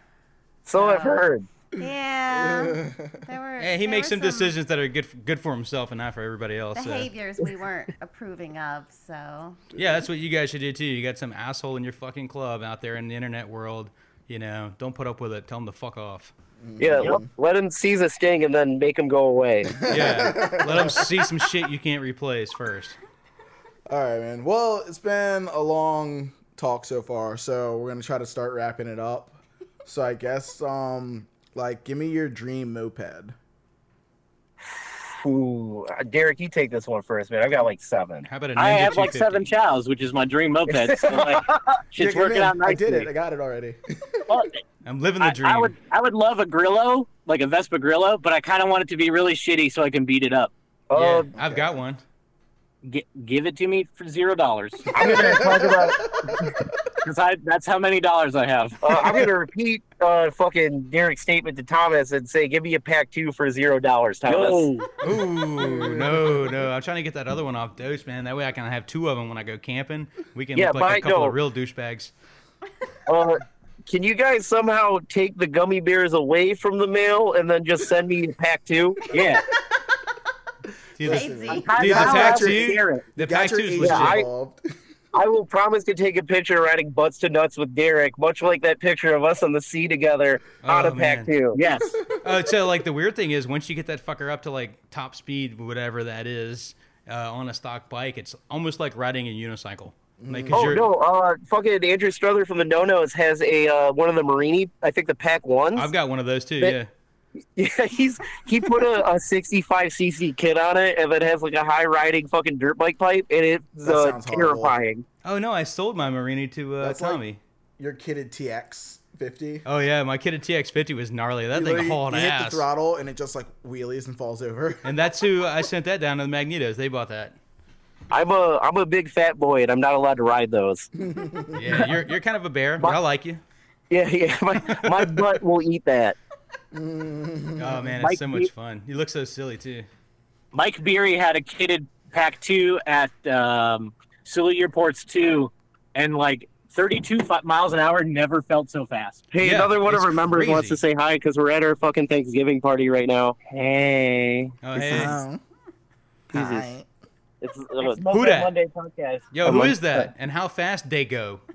so I've uh, heard. Yeah, there were. Yeah, he there makes were some decisions that are good for, good for himself and not for everybody else. So. behaviors we weren't approving of. So Yeah, that's what you guys should do too. You got some asshole in your fucking club out there in the internet world. You know, don't put up with it. Tell him to fuck off. Yeah, let, let him seize a sting and then make him go away. Yeah, let him see some shit you can't replace first. All right, man. Well, it's been a long talk so far, so we're gonna try to start wrapping it up. So I guess, um, like, give me your dream moped. Ooh, Derek, you take this one first, man. I've got like seven. How about a Ninja i have like seven Ciaos which is my dream moped so like shit's Yeah, working man, out nicely I did it. I got it already. Well, I'm living the dream. I would I would love a Grillo, like a Vespa Grillo, but I kind of want it to be really shitty so I can beat it up. Oh, yeah, Oh, I've got one. G- give it to me for zero dollars, I'm gonna talk about. because I that's how many dollars I have. Uh, I'm gonna repeat uh, fucking Derek's statement to Thomas and say, "Give me a pack two for zero dollars, Thomas." Yo, Ooh, no, no. I'm trying to get that other one off dose, man. That way I can have two of them when I go camping. We can Yeah, look like a couple no. of real douchebags. Uh, can you guys somehow take the gummy bears away from the mail and then just send me a pack two? yeah. Dude, the, dude, the pack two, the pack two is age legit. Yeah, I- involved. I will promise to take a picture riding butts to nuts with Derek, much like that picture of us on the sea together on Oh, a pack two. Yes. Oh, so like the weird thing is once you get that fucker up to like top speed, whatever that is, uh, on a stock bike, it's almost like riding a unicycle. Like, 'cause Oh you're, no! Uh, fucking Andrew Strother from the No Nos has a uh, one of the Marini. I think the pack ones. I've got one of those too. But- Yeah. Yeah, he's he put a, a 65 cc kit on it, and then has like a high riding fucking dirt bike pipe, and it's uh, sounds horrible. terrifying. Oh no, I sold my Marini to uh, That's like- Tommy. Your kitted TX. 50. Oh yeah, my kid at TX50 was gnarly. That You thing literally- hauled you hit ass. the throttle and it just like wheelies and falls over. And that's who I sent that down to the Magnetos. They bought that. I'm a I'm a big fat boy and I'm not allowed to ride those. Yeah, you're you're kind of a bear, but I like you. Yeah, yeah. My, my butt will eat that. Oh man, Mike it's so much Be- fun. You look so silly too. Mike Beery had a kitted pack two at um, Silly Airports two, and like 32 fi- miles an hour never felt so fast. Hey, Yeah, another one of our members wants to say hi because we're at our fucking Thanksgiving party right now. Hey. Oh hey, Oh. Jesus. Hi. It's, uh, It's Who that? Monday podcast. yo, I'm who like- is that? And how fast they go?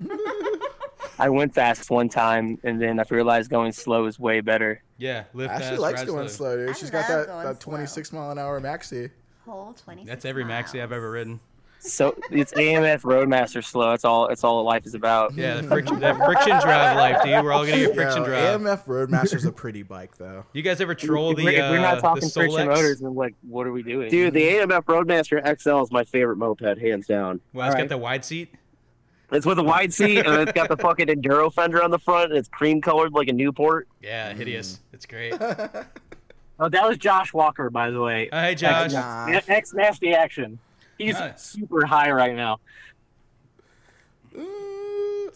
I went fast one time, and then I realized going slow is way better. Yeah, lift Ashley fast, likes going slow. slow, dude. I She's got love that, going that slow. 26 mile an hour maxi. Whole 26 That's every maxi I've ever ridden. So it's AMF Roadmaster slow. That's all. That's all life is about. Yeah, the friction, that friction drive life, dude. We're all gonna get friction Yo, drive. AMF Roadmaster's a pretty bike, though. You guys ever troll if, the we're, if we're uh, not the talking friction motors, then like, what are we doing? Dude, the AMF Roadmaster XL is my favorite moped, hands down. Well, it's got Alright. the wide seat. It's with a wide seat, and it's got the fucking enduro fender on the front, and it's cream colored like a Newport. Yeah, hideous. Mm. It's great. Oh, that was Josh Walker, by the way. Oh, hey, Josh. Nah. X nasty action. He's Nice. super high right now. Mm.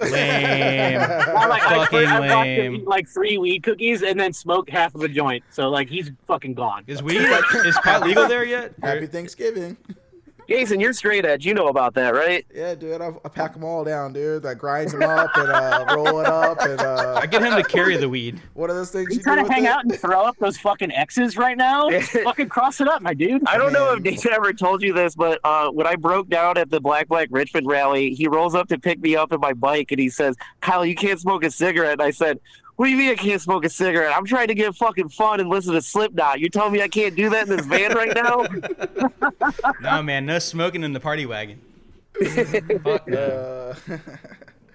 Lame. I, like, I, Fucking I watched him lame. eat like three weed cookies and then smoke half of a joint. So like he's fucking gone. Is weed is pot legal there yet? Happy Thanksgiving. Jason, you're straight edge. You know about that, right? Yeah, dude, I, I pack them all down, dude. I grind them up and uh, roll it up and uh, I get him to carry the weed. what are those things You you trying do to hang it? out and throw up those fucking X's right now? fucking cross it up, my dude. I don't know if Man. Nathan ever told you this, but uh, when I broke down at the Black Black Richmond rally, he rolls up to pick me up in my bike and he says, Kyle, you can't smoke a cigarette. And I said, What do you mean I can't smoke a cigarette? I'm trying to get fucking fun and listen to Slipknot. You telling me I can't do that in this van right now? No, man, no smoking in the party wagon. Fuck no. Uh,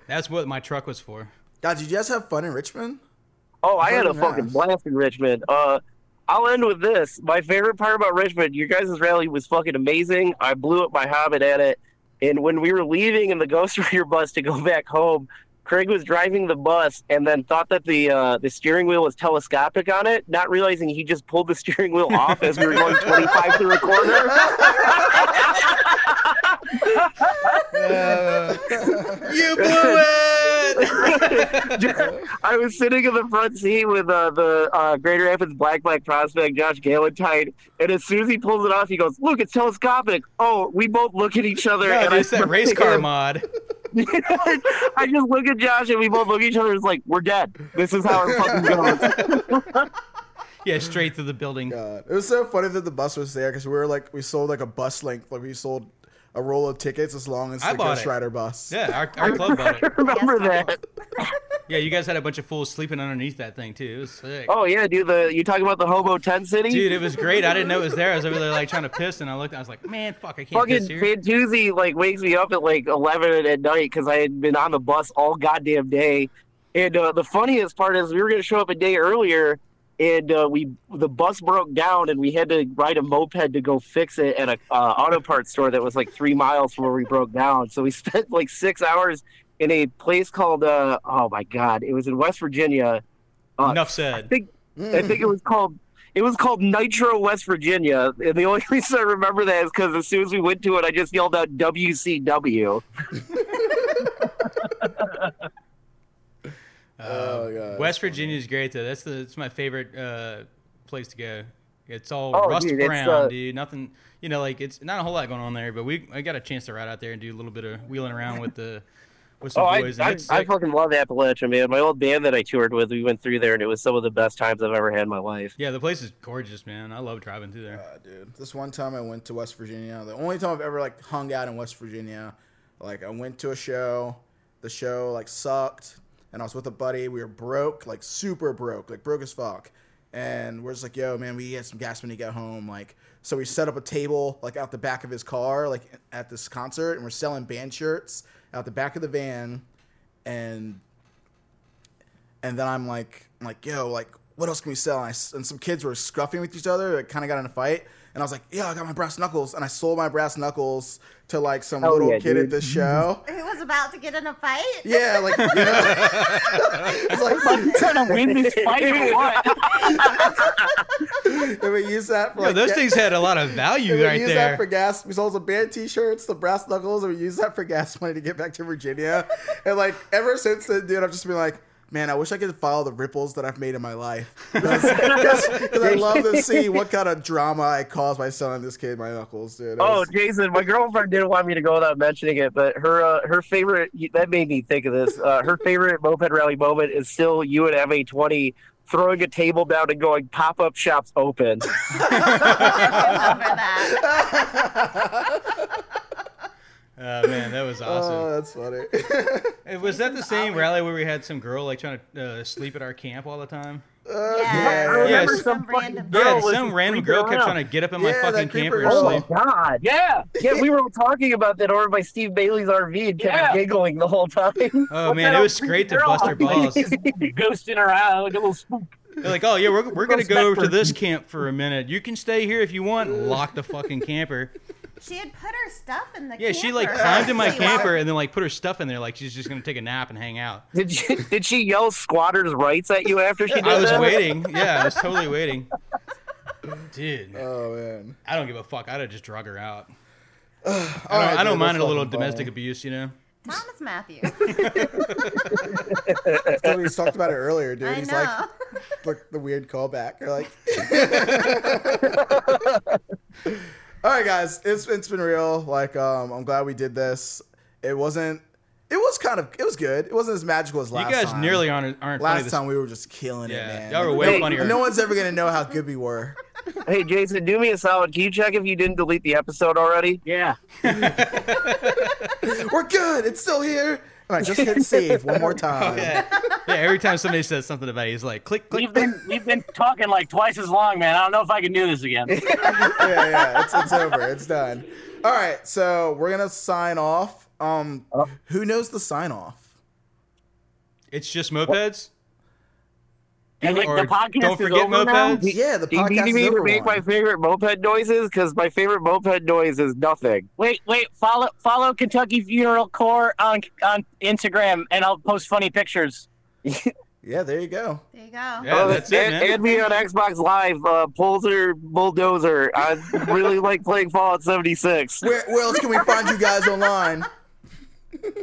That's what my truck was for. God, did you guys have fun in Richmond? Oh, I had a Fucking fucking ass. blast in Richmond. Uh, I'll end with this. My favorite part about Richmond, your guys' rally was fucking amazing. I blew up my Hobbit at it. And when we were leaving in the Ghost Rider bus to go back home, Craig was driving the bus and then thought that the uh, the steering wheel was telescopic on it, not realizing he just pulled the steering wheel off as we were going 25 through a corner. You blew it. I was sitting in the front seat with uh, the uh, Greater Rapids Black Black prospect Josh Galentine, and as soon as he pulls it off, he goes, "Look, it's telescopic." Oh, we both look at each other, No, and dude, I it's that race car mod. I just look at Josh, and we both look at each other. It's like we're dead. This is how it fucking goes. Yeah, straight through the building. God, it was so funny that the bus was there because we were like we sold like a bus length, like we sold a roll of tickets as long as I the bought Ghost. Rider bus. Yeah, our, our club bought I it. remember Yes, that. Yeah, you guys had a bunch of fools sleeping underneath that thing too. It was sick. Oh yeah, dude. The you talking about the Hobo Tent City? Dude, it was great. I didn't know it was there. I was over there like trying to piss, and I looked. I was like, man, fuck, I can't Fucking. Fantuzzi like wakes me up at like eleven at night because I had been on the bus all goddamn day. And uh, the funniest part is we were gonna show up a day earlier, and uh, we the bus broke down, and we had to ride a moped to go fix it at a uh, auto parts store that was like three miles from where we broke down. So we spent like six hours in a place called uh, oh my god, it was in West Virginia. Uh, Enough I said. think I think it was called it was called Nitro West Virginia, and the only reason I remember that is because as soon as we went to it, I just yelled out WCW. Oh, God. West Virginia is great though. That's the that's my favorite uh, place to go. It's all Oh, rust dude, brown, uh, dude. Nothing, you know, like it's not a whole lot going on there. But we I got a chance to ride out there and do a little bit of wheeling around with the with some Oh, I, boys. and I, it's I fucking love Appalachia, man. My old band that I toured with, we went through there, and it was some of the best times I've ever had in my life. yeah, the place is gorgeous, man. I love driving through there. Uh, dude, this one time I went to West Virginia. The only time I've ever like hung out in West Virginia, like I went to a show. The show like sucked, and I was with a buddy. We were broke, like super broke, like broke as fuck. And we're just like, yo, man, we get some gas when you get home. Like, so we set up a table like out the back of his car, like at this concert, and we're selling band shirts out the back of the van. And and then I'm like, I'm like, yo, like, what else can we sell? And, I and some kids were scruffing with each other. It kind of got in a fight. And I was like, yeah, I got my brass knuckles. And I sold my brass knuckles to like some Oh, little yeah, kid dude. at the show. Who was about to get in a fight? Yeah, like, you know, it's like, You trying to win this fight or what? and we use that for Yo, like, those ga- things had a lot of value and value we use there. that for gas. We sold some band T-shirts, the brass knuckles, and we use that for gas money to get back to Virginia. and like ever since then, dude, I've just been like, man, I wish I could follow the ripples that I've made in my life because I love to see what kind of drama I caused by selling this kid my knuckles, dude. It Oh, was- Jason, my girlfriend didn't want me to go without mentioning it, but her uh, her favorite that made me think of this. Uh, her favorite moped rally moment is still you and MA20 throwing a table down and going pop up shops open. I remember that. Oh man, that was awesome. Oh, that's funny. Hey, was that the same rally where we had some girl like trying to uh, sleep at our camp all the time? Yeah, yeah, yeah. some, Some random. fucking Yeah, girl some random girl kept around. trying to get up in my Yeah, fucking camper creeper and girl. Oh sleep. my god! Yeah. Yeah, we were talking about that over by Steve Bailey's RV and kept Yeah. giggling the whole time. Oh What man, it was old great to bust her balls. she's Ghosting around like a little spook. They're like, oh yeah, we're, we're gonna go over to this camp for a minute. You can stay here if you want. Lock the fucking camper. She had put her stuff in the Yeah, she like climbed in my camper and then like put her stuff in there like she's just gonna take a nap and hang out. Did she did she yell squatters' rights at you after she did I was that? waiting. Yeah, I was totally waiting. Dude, oh man. I don't give a fuck. I'd have just drug her out. I don't, right, I don't dude, mind a little domestic funny. abuse, you know. Thomas Matthew. So we talked about it earlier, dude. I He's know. like, like the weird callback. You're like, all right, guys, it's it's been real. Like, um, I'm glad we did this. It wasn't. It was kind of. It was good. It wasn't as magical as last you guys time. nearly aren't aren't funny Last this time we were just killing Yeah, it, man. y'all were way no- funnier. No one's ever gonna know how good we were. Hey Jason, do me a solid. Can you check if you didn't delete the episode already? Yeah. We're good. It's still here. All right, just hit save one more time. Yeah. yeah, every time somebody says something about it, he's like, click, click, We've been we've been talking like twice as long, man. I don't know if I can do this again. yeah, yeah, it's, it's over. It's done. All right, so we're gonna sign off. Um, who knows the sign off? It's just mopeds. And like, Or the podcast don't is forget over now? mopeds. Yeah, the Do you podcast need is me to make my favorite moped noises? Because my favorite moped noise is nothing. Wait, wait. Follow follow Kentucky Funeral Corps on on Instagram, and I'll post funny pictures. Yeah, there you go. There you go. Yeah, Oh, that's it, and, man. and me on Xbox Live, uh, Pulsar Bulldozer. I really like playing Fallout 76. Where, where else can we find you guys online?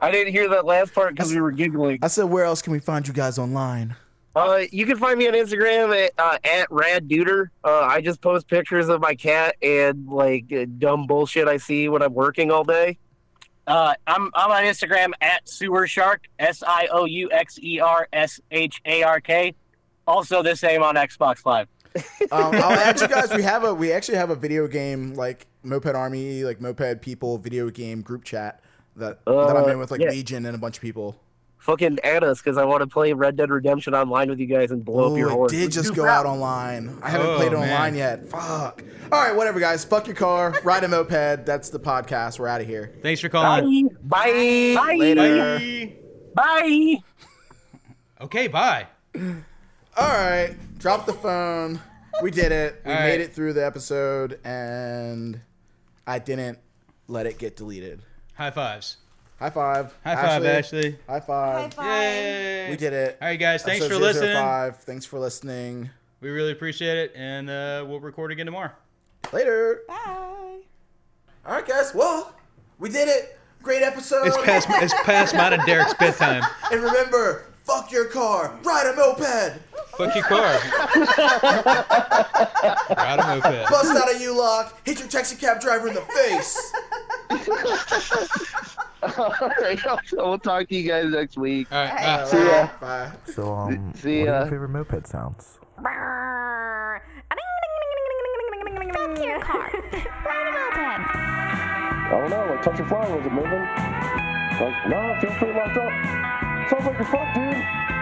I didn't hear that last part because we were giggling. I said, where else can we find you guys online? Uh, you can find me on Instagram at, uh, at radduder. Uh, I just post pictures of my cat and like uh, dumb bullshit I see when I'm working all day. Uh, I'm I'm on Instagram at Sewer Shark S I O U X E R S H A R K. Also the same on Xbox Live. Um, I'll add you guys. We have a we actually have a video game like Moped Army, like Moped People video game group chat that that I'm Uh, in with like yeah. Legion and a bunch of people. Fucking add us because I want to play Red Dead Redemption online with you guys and blow up your Ooh, it horse. did just go out online. I haven't Oh, played it man. online yet. Fuck. All right, whatever, guys. Fuck your car. Ride a moped. That's the podcast. We're out of here. Thanks for calling. Bye. Bye. Later. Bye. Bye. Okay, bye. All right, drop the phone. We did it. We All made right. it through the episode, and I didn't let it get deleted. High fives. High five. High five, Ashley. High five. High five. Yay. We did it. All right, guys. Thanks Episode for listening. 005. Thanks for listening. We really appreciate it, and uh, we'll record again tomorrow. Later. Bye. All right, guys. Well, we did it. Great episode. It's past it's past mine and Derek's bedtime. and remember, fuck your car. Ride a moped. Fuck your car. Ride a moped. Bust out a U-lock. Hit your taxi cab driver in the face. All right, we'll talk to you guys next week. All right. bye. See ya. Bye. So, um, See what are your favorite moped sounds? Fuck your car. Ride a moped. I don't know. Like, touch your fly. Was it moving? Like, no, it feels pretty locked up. Sounds like you're fucked, dude.